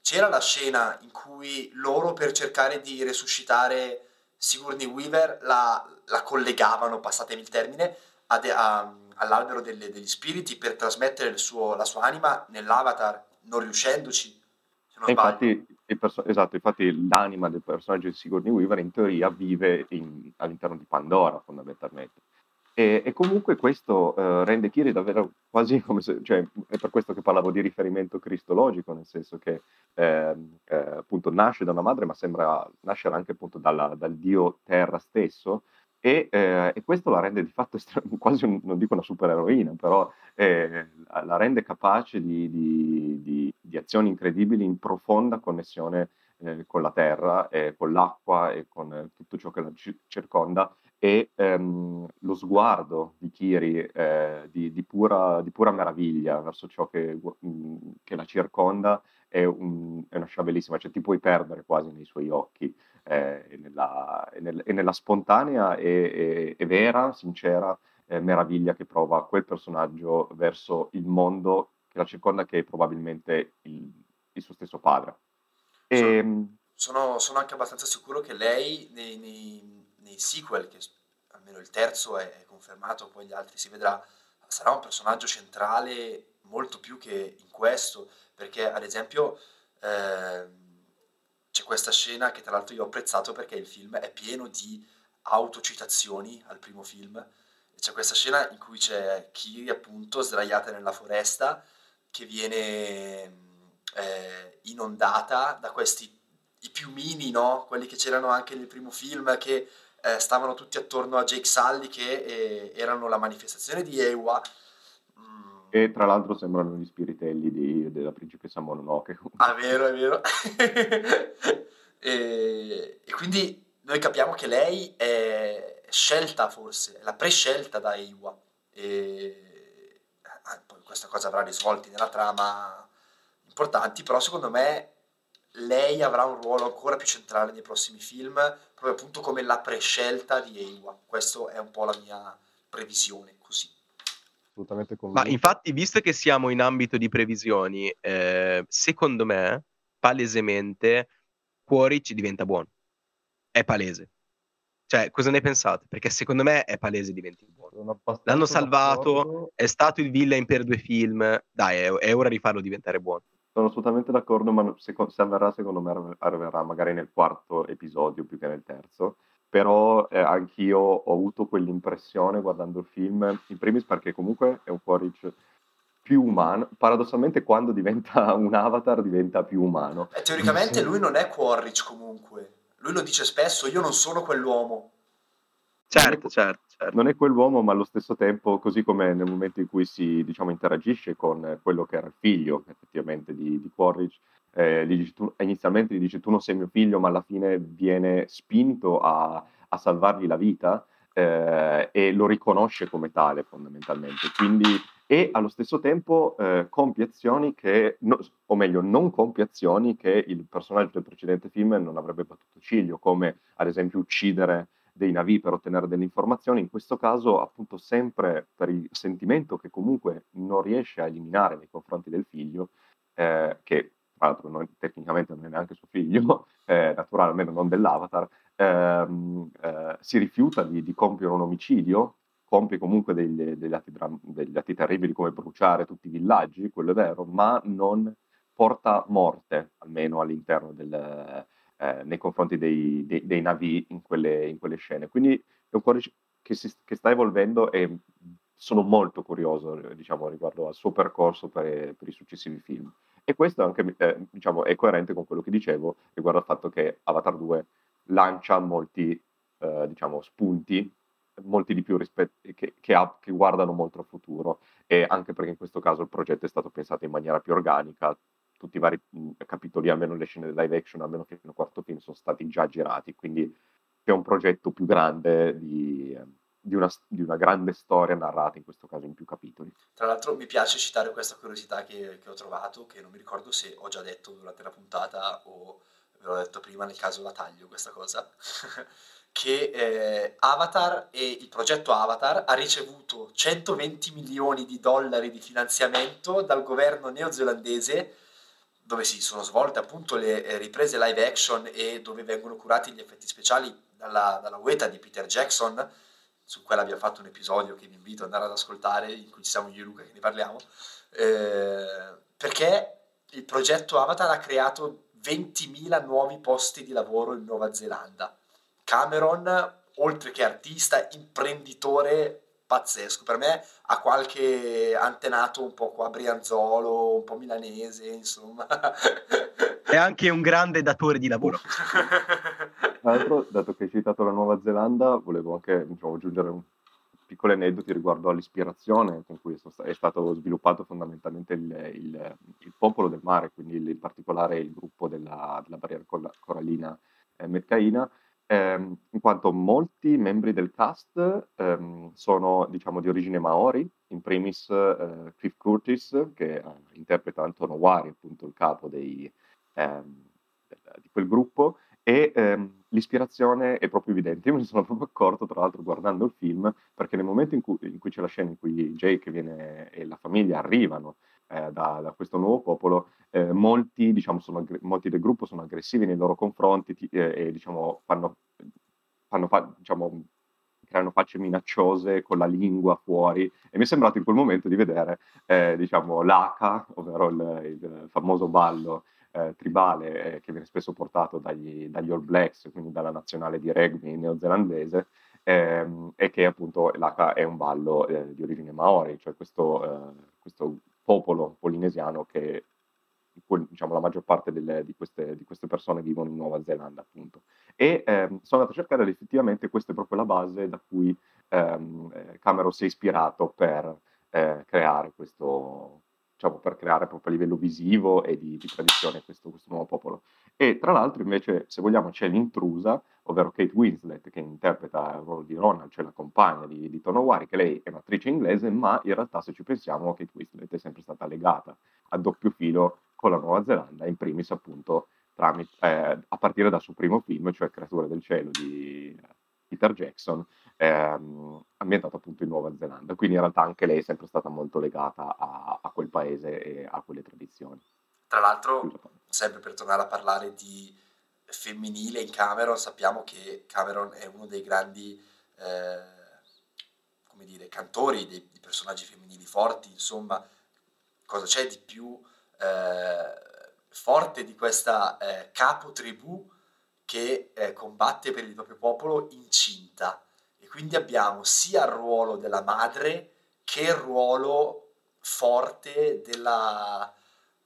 c'era la scena in cui loro per cercare di resuscitare Sigourney Weaver la, la collegavano, passatemi il termine, ad, a, all'albero delle, degli spiriti per trasmettere suo, la sua anima nell'avatar, non riuscendoci. infatti, perso- esatto, infatti l'anima del personaggio di Sigourney Weaver in teoria vive in- all'interno di Pandora fondamentalmente. E, e comunque questo eh, rende Kiri davvero quasi [laughs] come se, cioè, è per questo che parlavo di riferimento cristologico, nel senso che eh, eh, appunto nasce da una madre, ma sembra nascere anche appunto dalla, dal dio terra stesso, e, eh, e, questo la rende di fatto [laughs] quasi, un, non dico una supereroina, però eh, la rende capace di, di, di, di, azioni incredibili in profonda connessione eh, con la terra, con l'acqua e con tutto ciò che la ci- circonda. E ehm, lo sguardo di Kiri eh, di, pura, pura, meraviglia verso ciò che, mh, che la circonda è, un, è, una scena bellissima, cioè ti puoi perdere quasi nei suoi occhi eh, e, nella, e, nel, e, nella, spontanea e, e, vera, sincera eh, meraviglia che prova quel personaggio verso il mondo che la circonda, che è probabilmente il, il suo stesso padre. E, ehm, sono, sono, anche abbastanza sicuro che lei nei, nei, nei sequel, che almeno il terzo è, è confermato, poi gli altri si vedrà, sarà un personaggio centrale molto più che in questo, perché ad esempio eh, c'è questa scena che tra l'altro io ho apprezzato perché il film è pieno di autocitazioni al primo film, c'è questa scena in cui c'è Kiri appunto sdraiata nella foresta che viene eh, inondata da questi i piumini, no? quelli che c'erano anche nel primo film che eh, stavano tutti attorno a Jake Sully che eh, erano la manifestazione di Ewa. E tra l'altro sembrano gli spiritelli di, della principessa Mononoke. Ah, vero, è vero. [laughs] e, e, quindi noi capiamo che lei è scelta forse, è la prescelta da Ewa. E ah, poi questa cosa avrà risvolti nella trama importanti, però secondo me lei avrà un ruolo ancora più centrale nei prossimi film, proprio appunto come la prescelta di Ewa. Questa è un po' la mia previsione. Assolutamente convinto. Ma infatti, visto che siamo in ambito di previsioni, eh, secondo me, palesemente, Quaritch diventa buono. È palese. Cioè, cosa ne pensate? Perché secondo me è palese diventi buono. L'hanno salvato, d'accordo. è stato il villain per due film. Dai, è, è ora di farlo diventare buono. Sono assolutamente d'accordo, ma se, se avverrà, secondo me arriverà magari nel quarto episodio più che nel terzo. Però eh, anch'io ho avuto quell'impressione guardando il film, in primis perché comunque è un Quaritch più umano. Paradossalmente, quando diventa [laughs] un avatar, diventa più umano. Eh, teoricamente, lui non è Quaritch comunque. Lui lo dice spesso: Io non sono quell'uomo. Certo, certo, certo. Non è quell'uomo, ma allo stesso tempo, così come nel momento in cui si diciamo, interagisce con quello che era il figlio effettivamente di, di Quaritch, eh, gli tu, inizialmente gli dice tu non sei mio figlio, ma alla fine viene spinto a, a salvargli la vita eh, e lo riconosce come tale fondamentalmente. Quindi, e allo stesso tempo eh, compie azioni che, no, o meglio, non compie azioni che il personaggio del precedente film non avrebbe battuto ciglio, come ad esempio uccidere dei navi per ottenere delle informazioni, in questo caso appunto sempre per il sentimento che comunque non riesce a eliminare nei confronti del figlio, eh, che tra l'altro non, tecnicamente non è neanche suo figlio, [laughs] eh, naturale, almeno non dell'avatar, ehm, eh, si rifiuta di, di, compiere un omicidio, compie comunque degli, degli, atti, degli atti terribili come bruciare tutti i villaggi, quello è vero, ma non porta morte, almeno all'interno del, eh, nei confronti dei, dei, dei navi in quelle, in quelle, scene. Quindi è un codice che, si, che sta evolvendo e sono molto curioso diciamo, riguardo al suo percorso per, per i successivi film. E questo anche, eh, diciamo, è coerente con quello che dicevo riguardo al fatto che Avatar 2 lancia molti eh, diciamo, spunti, molti di più rispetto, che, che, ha, che, guardano molto al futuro. E anche perché in questo caso il progetto è stato pensato in maniera più organica, tutti i vari capitoli, almeno le scene live action, almeno fino al quarto film, sono stati già girati, quindi c'è un progetto più grande di, di, una, di, una, grande storia narrata, in questo caso in più capitoli. Tra l'altro mi piace citare questa curiosità che, che ho trovato, che non mi ricordo se ho già detto durante la puntata o ve l'ho detto prima, nel caso la taglio questa cosa, [laughs] che eh, Avatar e il progetto Avatar ha ricevuto 120 milioni di dollari di finanziamento dal governo neozelandese dove si sono svolte appunto le eh, riprese live action e dove vengono curati gli effetti speciali dalla, dalla UETA di Peter Jackson, su quella abbiamo fatto un episodio che vi invito ad andare ad ascoltare, in cui ci siamo io e Luca che ne parliamo, eh, perché il progetto Avatar ha creato 20.000 nuovi posti di lavoro in Nuova Zelanda. Cameron, oltre che artista, imprenditore pazzesco. Per me ha qualche antenato un po' qua brianzolo, un po' milanese, insomma. È anche un grande datore di lavoro. [laughs] Tra l'altro, dato che hai citato la Nuova Zelanda, volevo anche diciamo, aggiungere un piccolo aneddoto riguardo all'ispirazione con cui è stato sviluppato fondamentalmente il, il, il popolo del mare, quindi in particolare il gruppo della, della barriera corallina eh, metcaina, ehm, in quanto molti membri del cast ehm, sono diciamo, di origine maori, in primis eh, Cliff Curtis, che eh, interpreta Antonio Wari, appunto il capo dei, ehm, di quel gruppo, e ehm, l'ispirazione è proprio evidente. Io mi sono proprio accorto, tra l'altro, guardando il film, perché nel momento in cui, in cui c'è la scena in cui Jake viene, e la famiglia arrivano eh, da, da, questo nuovo popolo, eh, molti, diciamo, sono, molti, del gruppo sono aggressivi nei loro confronti ti, eh, e diciamo, fanno, fanno fa, diciamo, creano facce minacciose con la lingua fuori e mi è sembrato in quel momento di vedere eh, diciamo, l'Aka, ovvero il, il famoso ballo eh, tribale eh, che viene spesso portato dagli, dagli, All Blacks, quindi dalla nazionale di rugby neozelandese, ehm, e che appunto l'Aka è un ballo eh, di origine maori, cioè questo, eh, questo popolo polinesiano che diciamo, la maggior parte delle, di, queste, di, queste, persone vivono in Nuova Zelanda, appunto. E ehm, sono andato a cercare ed effettivamente questa è proprio la base da cui ehm, eh, Cameron si è ispirato per eh, creare questo, diciamo, per creare proprio a livello visivo e di, di tradizione questo, questo, nuovo popolo. E tra l'altro invece, se vogliamo, c'è l'intrusa, ovvero Kate Winslet, che interpreta il ruolo di Ronald, cioè la compagna di, di Tonowari, che lei è un'attrice inglese, ma in realtà se ci pensiamo Kate Winslet è sempre stata legata a doppio filo con la Nuova Zelanda, in primis appunto tramite, eh, a partire dal suo primo film, cioè Creature del cielo di Peter Jackson, ehm, ambientato appunto in Nuova Zelanda. Quindi in realtà anche lei è sempre stata molto legata a, a quel paese e a quelle tradizioni. Tra l'altro, sempre per tornare a parlare di femminile in Cameron, sappiamo che Cameron è uno dei grandi eh, come dire, cantori, dei, dei personaggi femminili forti, insomma, cosa c'è di più eh, forte di questa eh, capo tribù che eh, combatte per il proprio popolo incinta quindi abbiamo sia il ruolo della madre che il ruolo forte della,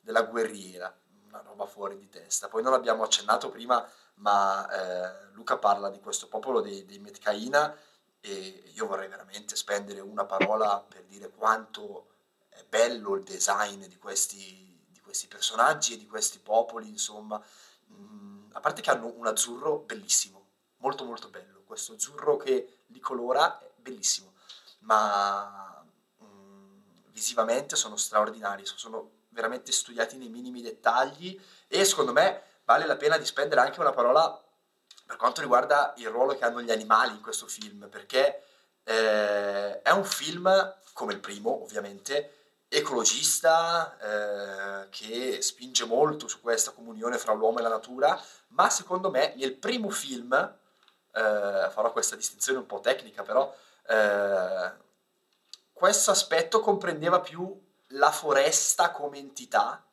della guerriera, una roba fuori di testa. Poi non abbiamo accennato prima, ma eh, Luca parla di questo popolo dei, dei Metcaina e io vorrei veramente spendere una parola per dire quanto è bello il design di questi questi personaggi e di questi popoli, insomma, mm, a parte che hanno un azzurro bellissimo, molto molto bello, questo azzurro che li colora è bellissimo, ma mm, visivamente sono straordinari, sono veramente studiati nei minimi dettagli e secondo me vale la pena di spendere anche una parola per quanto riguarda il ruolo che hanno gli animali in questo film, perché eh, è un film, come il primo ovviamente, ecologista eh, che spinge molto su questa comunione fra l'uomo e la natura, ma secondo me nel primo film, eh, farò questa distinzione un po' tecnica però, eh, questo aspetto comprendeva più la foresta come entità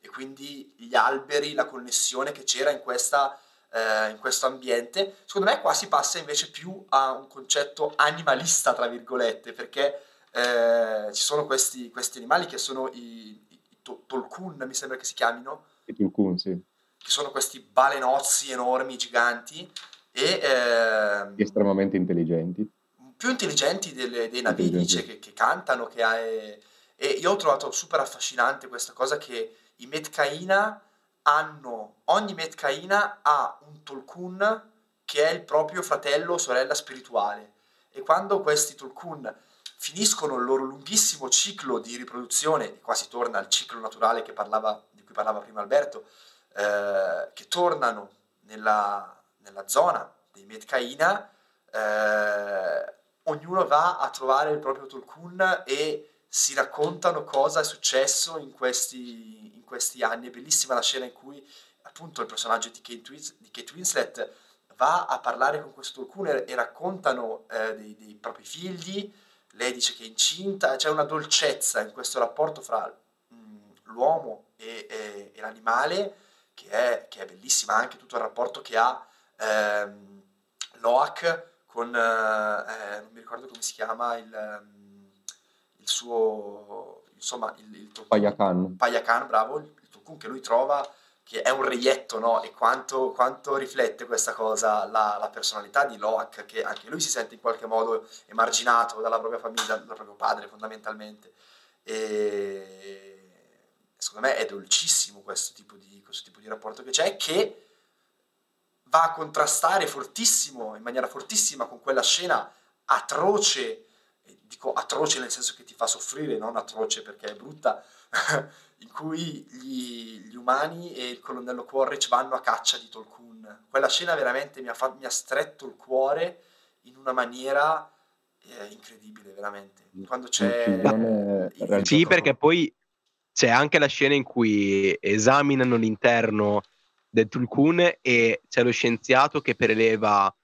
e quindi gli alberi, la connessione che c'era in, questa, eh, in questo ambiente. Secondo me qua si passa invece più a un concetto animalista, tra virgolette, perché eh, ci sono questi, questi, animali che sono i, i, i tolkun, mi sembra che si chiamino. I tolkun, sì. Che sono questi balenozzi enormi, giganti. E, eh, estremamente intelligenti. Più intelligenti delle, dei navigli che, che, cantano, che ha, e, e io ho trovato super affascinante questa cosa che i Metcaina hanno, ogni Metcaina ha un Tolkun che è il proprio fratello o sorella spirituale. E quando questi Tolkun finiscono il loro lunghissimo ciclo di riproduzione, e qua si torna al ciclo naturale parlava, di cui parlava prima Alberto, eh, che tornano nella, nella zona dei Metcaina, eh, ognuno va a trovare il proprio Tolkun e si raccontano cosa è successo in questi, in questi anni. È bellissima la scena in cui appunto il personaggio di Kate, Wins- di Kate Winslet va a parlare con questo Tolkun e, e raccontano eh, dei, dei propri figli, lei dice che è incinta, c'è una dolcezza in questo rapporto fra mh, mm, l'uomo e, e, e l'animale che è, che è, bellissima, anche tutto il rapporto che ha ehm, Loak con, eh, non mi ricordo come si chiama, il, ehm, il suo, insomma, il, il Payakan. Payakan, bravo, il, il Tokun che lui trova che è un reietto, no? E quanto, quanto riflette questa cosa la, la, personalità di Loak, che anche lui si sente in qualche modo emarginato dalla propria famiglia, dal proprio padre fondamentalmente. E secondo me è dolcissimo questo tipo di, questo tipo di rapporto che c'è, che va a contrastare fortissimo, in maniera fortissima con quella scena atroce, dico atroce nel senso che ti fa soffrire, non atroce perché è brutta, [laughs] in cui gli, gli, umani e il colonnello Quaritch vanno a caccia di Tulkun. Quella scena veramente mi ha, fa- mi ha stretto il cuore in una maniera eh, incredibile, veramente. Quando c'è... Sì, perché poi c'è anche la scena in cui esaminano l'interno del Tulkun e c'è lo scienziato che preleva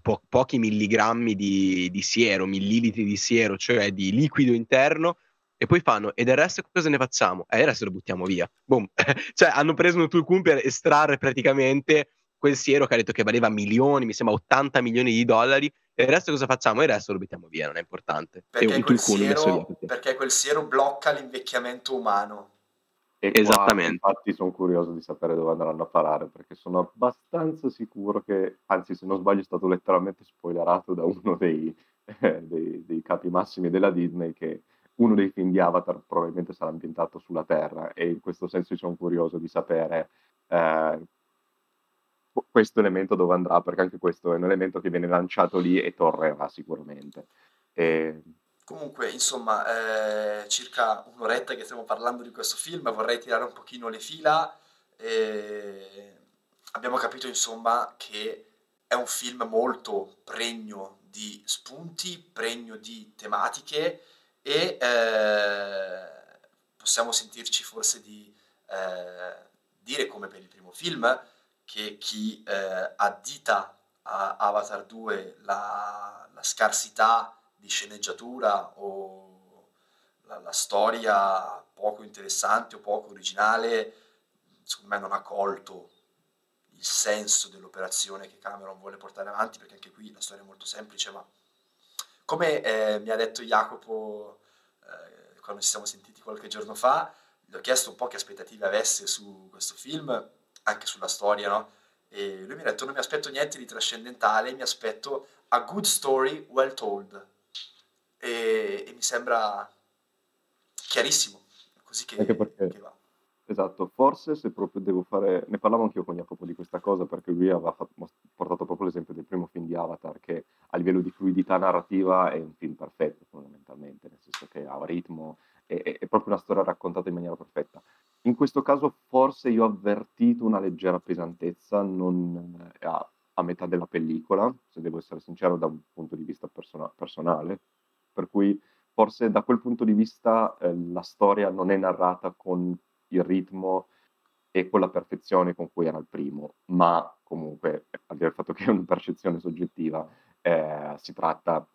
po- pochi milligrammi di, di siero, millilitri di siero, cioè di liquido interno, e poi fanno, e del resto cosa ne facciamo? E eh, il resto lo buttiamo via. Boom. [laughs] cioè hanno preso un Tulkun per estrarre praticamente quel siero che ha detto che valeva milioni, mi sembra 80 milioni di dollari, e il resto cosa facciamo? E il resto lo buttiamo via, non è importante. Perché, quel siero, perché quel siero blocca l'invecchiamento umano. E Esattamente. Qua, infatti sono curioso di sapere dove andranno a parare, perché sono abbastanza sicuro che, anzi se non sbaglio è stato letteralmente spoilerato da uno dei, eh, dei, dei capi massimi della Disney che uno dei film di Avatar probabilmente sarà ambientato sulla Terra e in questo senso sono curioso di sapere eh, questo elemento dove andrà, perché anche questo è un elemento che viene lanciato lì e tornerà sicuramente. E Comunque, insomma, eh, circa un'oretta che stiamo parlando di questo film, vorrei tirare un pochino le fila. E abbiamo capito, insomma, che è un film molto pregno di spunti, pregno di tematiche e eh, possiamo sentirci forse di eh, dire, come per il primo film, che chi eh, addita a Avatar 2 la, la scarsità di sceneggiatura o la, la, storia poco interessante o poco originale, secondo me non ha colto il senso dell'operazione che Cameron vuole portare avanti, perché anche qui la storia è molto semplice, ma come eh, mi ha detto Jacopo eh, quando ci siamo sentiti qualche giorno fa, gli ho chiesto un po' che aspettative avesse su questo film, anche sulla storia, no? E lui mi ha detto non mi aspetto niente di trascendentale, mi aspetto a good story well told e, e mi sembra chiarissimo, così che, Anche perché, che va. esatto, forse se proprio devo fare, ne parlavo anch'io con Jacopo di questa cosa perché lui aveva fatto- portato proprio l'esempio del primo film di Avatar che a livello di fluidità narrativa è un film perfetto fondamentalmente, nel senso che ha ritmo, è, è- proprio una storia raccontata in maniera perfetta. In questo caso forse io ho avvertito una leggera pesantezza non, eh, a, a metà della pellicola, se devo essere sincero da un punto di vista persona- personale, per cui forse da quel punto di vista eh, la storia non è narrata con il ritmo e con la perfezione con cui era il primo, ma comunque, al di là del fatto che è una percezione soggettiva, eh, si tratta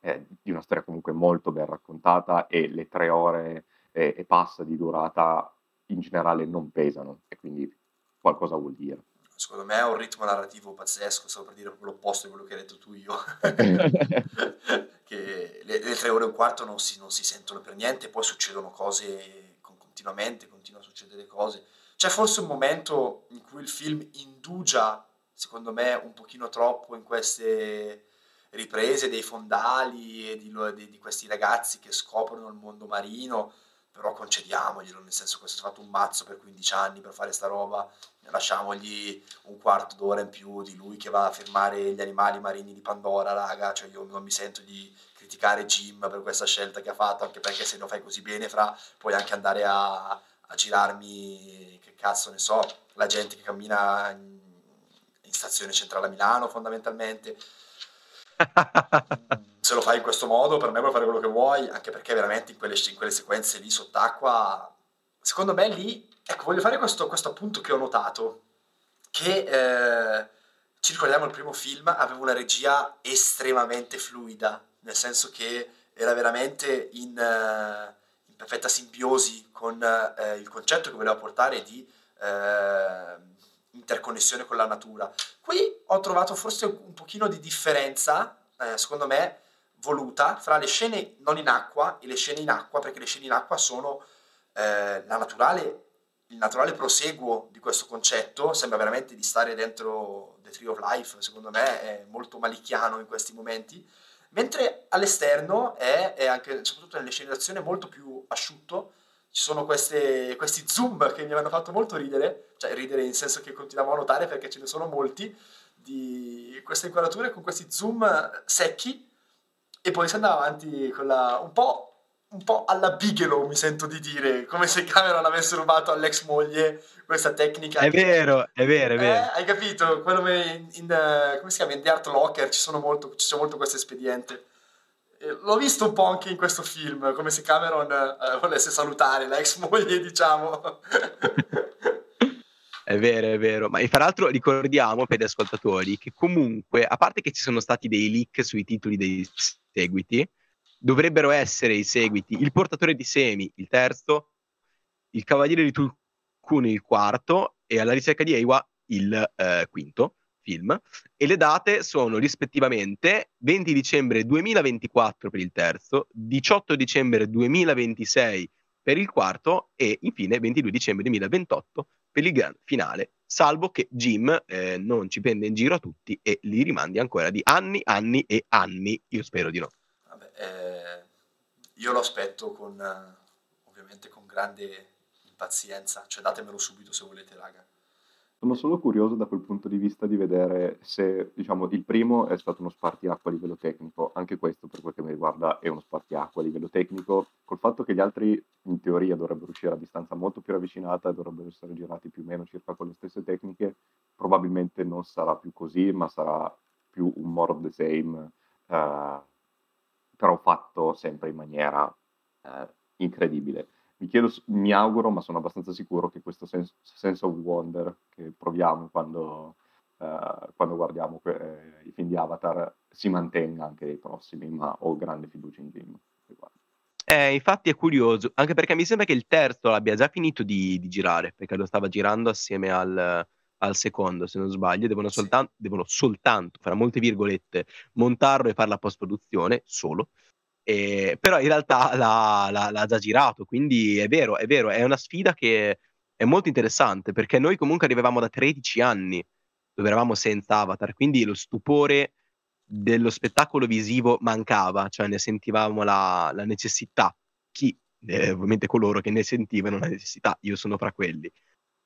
eh, di una storia comunque molto ben raccontata e le tre ore e, e passa di durata in generale non pesano e quindi qualcosa vuol dire secondo me ha un ritmo narrativo pazzesco, stavo per dire proprio l'opposto di quello che hai detto tu io, [laughs] che le, le, tre ore e un quarto non si, non si sentono per niente, poi succedono cose continuamente, continuano a succedere cose. C'è forse un momento in cui il film indugia, secondo me, un pochino troppo in queste riprese dei fondali e di, di, di questi ragazzi che scoprono il mondo marino, però concediamoglielo, nel senso che si è fatto un mazzo per 15 anni per fare sta roba, lasciamogli un quarto d'ora in più di lui che va a firmare gli animali marini di Pandora, raga, cioè io non mi sento di criticare Jim per questa scelta che ha fatto, anche perché se lo fai così bene, fra, puoi anche andare a, a girarmi, che cazzo ne so, la gente che cammina in, in stazione centrale a Milano fondamentalmente. [laughs] se lo fai in questo modo, per me puoi fare quello che vuoi, anche perché veramente in quelle, in quelle sequenze lì sott'acqua, secondo me lì Ecco, voglio fare questo, questo appunto che ho notato, che eh, ci ricordiamo il primo film, aveva una regia estremamente fluida, nel senso che era veramente in, uh, in perfetta simbiosi con uh, il concetto che voleva portare di uh, interconnessione con la natura. Qui ho trovato forse un pochino di differenza, secondo me, voluta fra le scene non in acqua e le scene in acqua, perché le scene in acqua sono la naturale il naturale proseguo di questo concetto. Sembra veramente di stare dentro The Tree of Life, secondo me è molto malicchiano in questi momenti, mentre all'esterno è, è anche, soprattutto nelle scene d'azione, molto più asciutto, ci sono queste, questi zoom che mi hanno fatto molto ridere, cioè ridere in senso che continuavo a notare perché ce ne sono molti, di queste inquadrature con questi zoom secchi e poi si andava avanti con la, un po' un po' alla Bigelow, mi sento di dire, come se Cameron avesse rubato all'ex moglie questa tecnica. È vero, è vero, è vero. Eh, hai capito? Quello in, in come si chiama? In The Art Locker ci sono molto, c'è molto questo espediente. L'ho visto un po' anche in questo film, come se Cameron uh, volesse salutare l'ex moglie, diciamo. [laughs] È vero, è vero. Ma fra l'altro ricordiamo per gli ascoltatori che comunque, a parte che ci sono stati dei leak sui titoli dei seguiti, dovrebbero essere i seguiti Il portatore di semi, il terzo, Il cavaliere di Tulkun, il quarto, e Alla ricerca di Eiwa, il eh, quinto film. E le date sono rispettivamente 20 dicembre 2024 per il terzo, 18 dicembre 2026 per il quarto e infine 22 dicembre 2028 per il gran finale, salvo che Jim eh, non ci prenda in giro a tutti e li rimandi ancora di anni, anni e anni. Io spero di no. Vabbè, eh, io lo aspetto con, ovviamente con grande impazienza, cioè datemelo subito se volete, raga. Sono solo curioso da quel punto di vista di vedere se, diciamo, il primo è stato uno spartiacque a livello tecnico, anche questo per quel che mi riguarda è uno spartiacque a livello tecnico, col fatto che gli altri in teoria dovrebbero uscire a distanza molto più ravvicinata e dovrebbero essere girati più o meno circa con le stesse tecniche, probabilmente non sarà più così, ma sarà più un more of the same, uh, però fatto sempre in maniera uh, incredibile mi, chiedo, mi auguro, ma sono abbastanza sicuro che questo sense, sense of wonder che proviamo quando, uh, quando guardiamo que- i film di Avatar si mantenga anche nei prossimi, ma ho grande fiducia in Jim. Eh, infatti è curioso, anche perché mi sembra che il terzo l'abbia già finito di, di girare, perché lo stava girando assieme al, al secondo, se non sbaglio, devono, soltan- devono soltanto, fra molte virgolette, montarlo e fare la post-produzione, solo, eh, però in realtà l'ha, l'ha, l'ha, già girato, quindi è vero, è vero, è una sfida che è molto interessante perché noi comunque arrivavamo da 13 anni dove eravamo senza Avatar, quindi lo stupore dello spettacolo visivo mancava, cioè ne sentivamo la, la necessità. Chi? Eh, ovviamente coloro che ne sentivano la necessità, io sono fra quelli.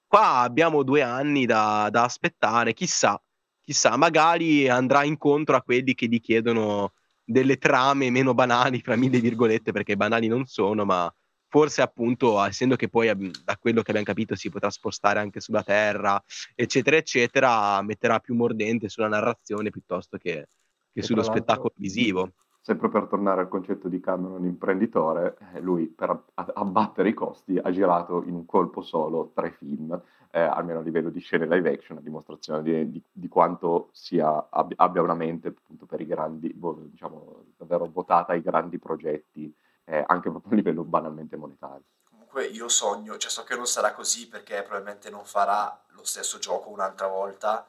Qua abbiamo due anni da, da aspettare, chissà, chissà, magari andrà incontro a quelli che gli chiedono delle trame meno banali, fra mille virgolette, perché banali non sono, ma forse appunto, essendo che poi da quello che abbiamo capito si potrà spostare anche sulla Terra, eccetera, eccetera, metterà più mordente sulla narrazione piuttosto che, che sullo spettacolo visivo. Sempre per tornare al concetto di Cameron imprenditore, eh, lui per abbattere i costi ha girato in un colpo solo tre film, eh, almeno a livello di scene live action, a dimostrazione di, di, di quanto sia, abbia una mente appunto per i grandi, diciamo, davvero votata ai grandi progetti, eh, anche proprio a livello banalmente monetario. Comunque io sogno, cioè so che non sarà così perché probabilmente non farà lo stesso gioco un'altra volta,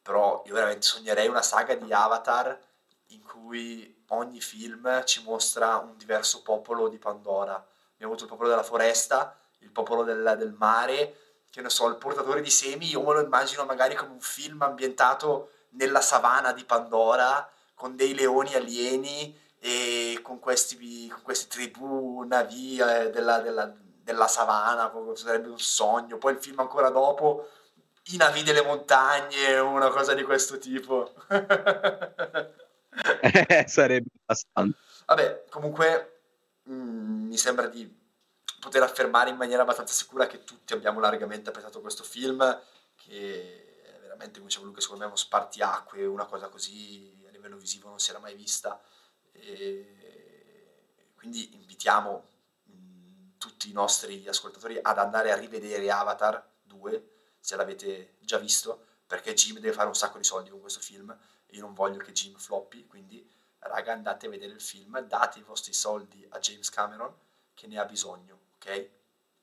però io veramente sognerei una saga di Avatar in cui ogni film ci mostra un diverso popolo di Pandora. Abbiamo avuto il popolo della foresta, il popolo del, del mare, che ne so, il portatore di semi, io me lo immagino magari come un film ambientato nella savana di Pandora, con dei leoni alieni e con, questi, con queste tribù navie della, della, della savana, sarebbe un sogno. Poi il film ancora dopo, i navi delle montagne, una cosa di questo tipo. [laughs] [laughs] Eh, sarebbe abbastanza. Vabbè, comunque mh, mm, mi sembra di poter affermare in maniera abbastanza sicura che tutti abbiamo largamente apprezzato questo film, che è veramente, come dicevo Luca, secondo me è uno spartiacque, una cosa così a livello visivo non si era mai vista. E quindi invitiamo mm, tutti i nostri ascoltatori ad andare a rivedere Avatar 2, se l'avete già visto, perché Jim deve fare un sacco di soldi con questo film io non voglio che Jim floppi, quindi raga andate a vedere il film, date i vostri soldi a James Cameron che ne ha bisogno, ok?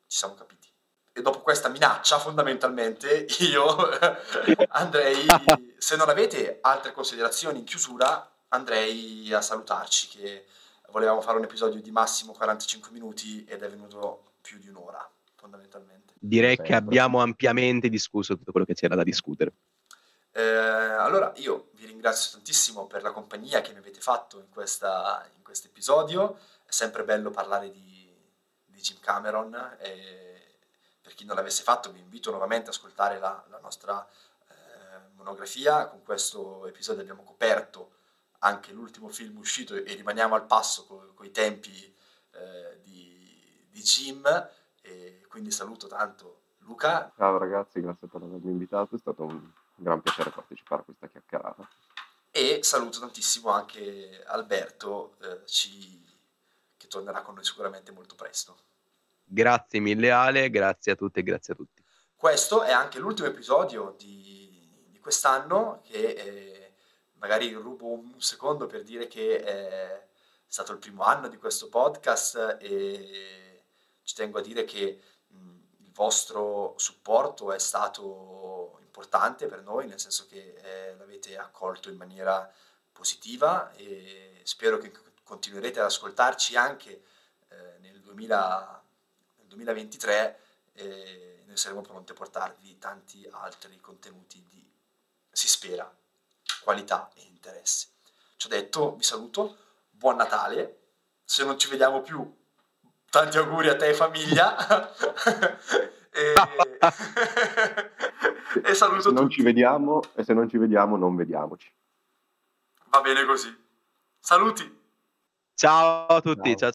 Ci siamo capiti. E dopo questa minaccia, fondamentalmente, [laughs] io [laughs] andrei, se non avete altre considerazioni in chiusura, andrei a salutarci, che volevamo fare un episodio di massimo 45 minuti ed è venuto più di un'ora, fondamentalmente. Direi che abbiamo ampiamente discusso tutto quello che c'era da discutere. Eh, allora io vi ringrazio tantissimo per la compagnia che mi avete fatto in, questo episodio, è sempre bello parlare di, di Jim Cameron e per chi non l'avesse fatto vi invito nuovamente ad ascoltare la, la nostra eh, monografia, con questo episodio abbiamo coperto anche l'ultimo film uscito e rimaniamo al passo con i tempi eh, di, di Jim, e quindi saluto tanto Luca. Ciao ragazzi, grazie per avermi invitato, è stato un gran piacere partecipare a questa chiacchierata. E saluto tantissimo anche Alberto, eh, ci, che tornerà con noi sicuramente molto presto. Grazie mille Ale, grazie a tutte e grazie a tutti. Questo è anche l'ultimo episodio di, di quest'anno che eh, magari rubo un secondo per dire che è stato il primo anno di questo podcast e ci tengo a dire che vostro supporto è stato importante per noi, nel senso che eh, l'avete accolto in maniera positiva e spero che continuerete ad ascoltarci anche eh, nel, 2000, nel, 2023 e noi saremo pronti a portarvi tanti altri contenuti di, si spera, qualità e interesse. Ci ho detto, vi saluto, buon Natale, se non ci vediamo più, tanti auguri a te e famiglia. [laughs] e... [laughs] e saluto se non tutti. ci vediamo e se non ci vediamo non vediamoci. Va bene così. Saluti. Ciao a tutti, Ciao. ciao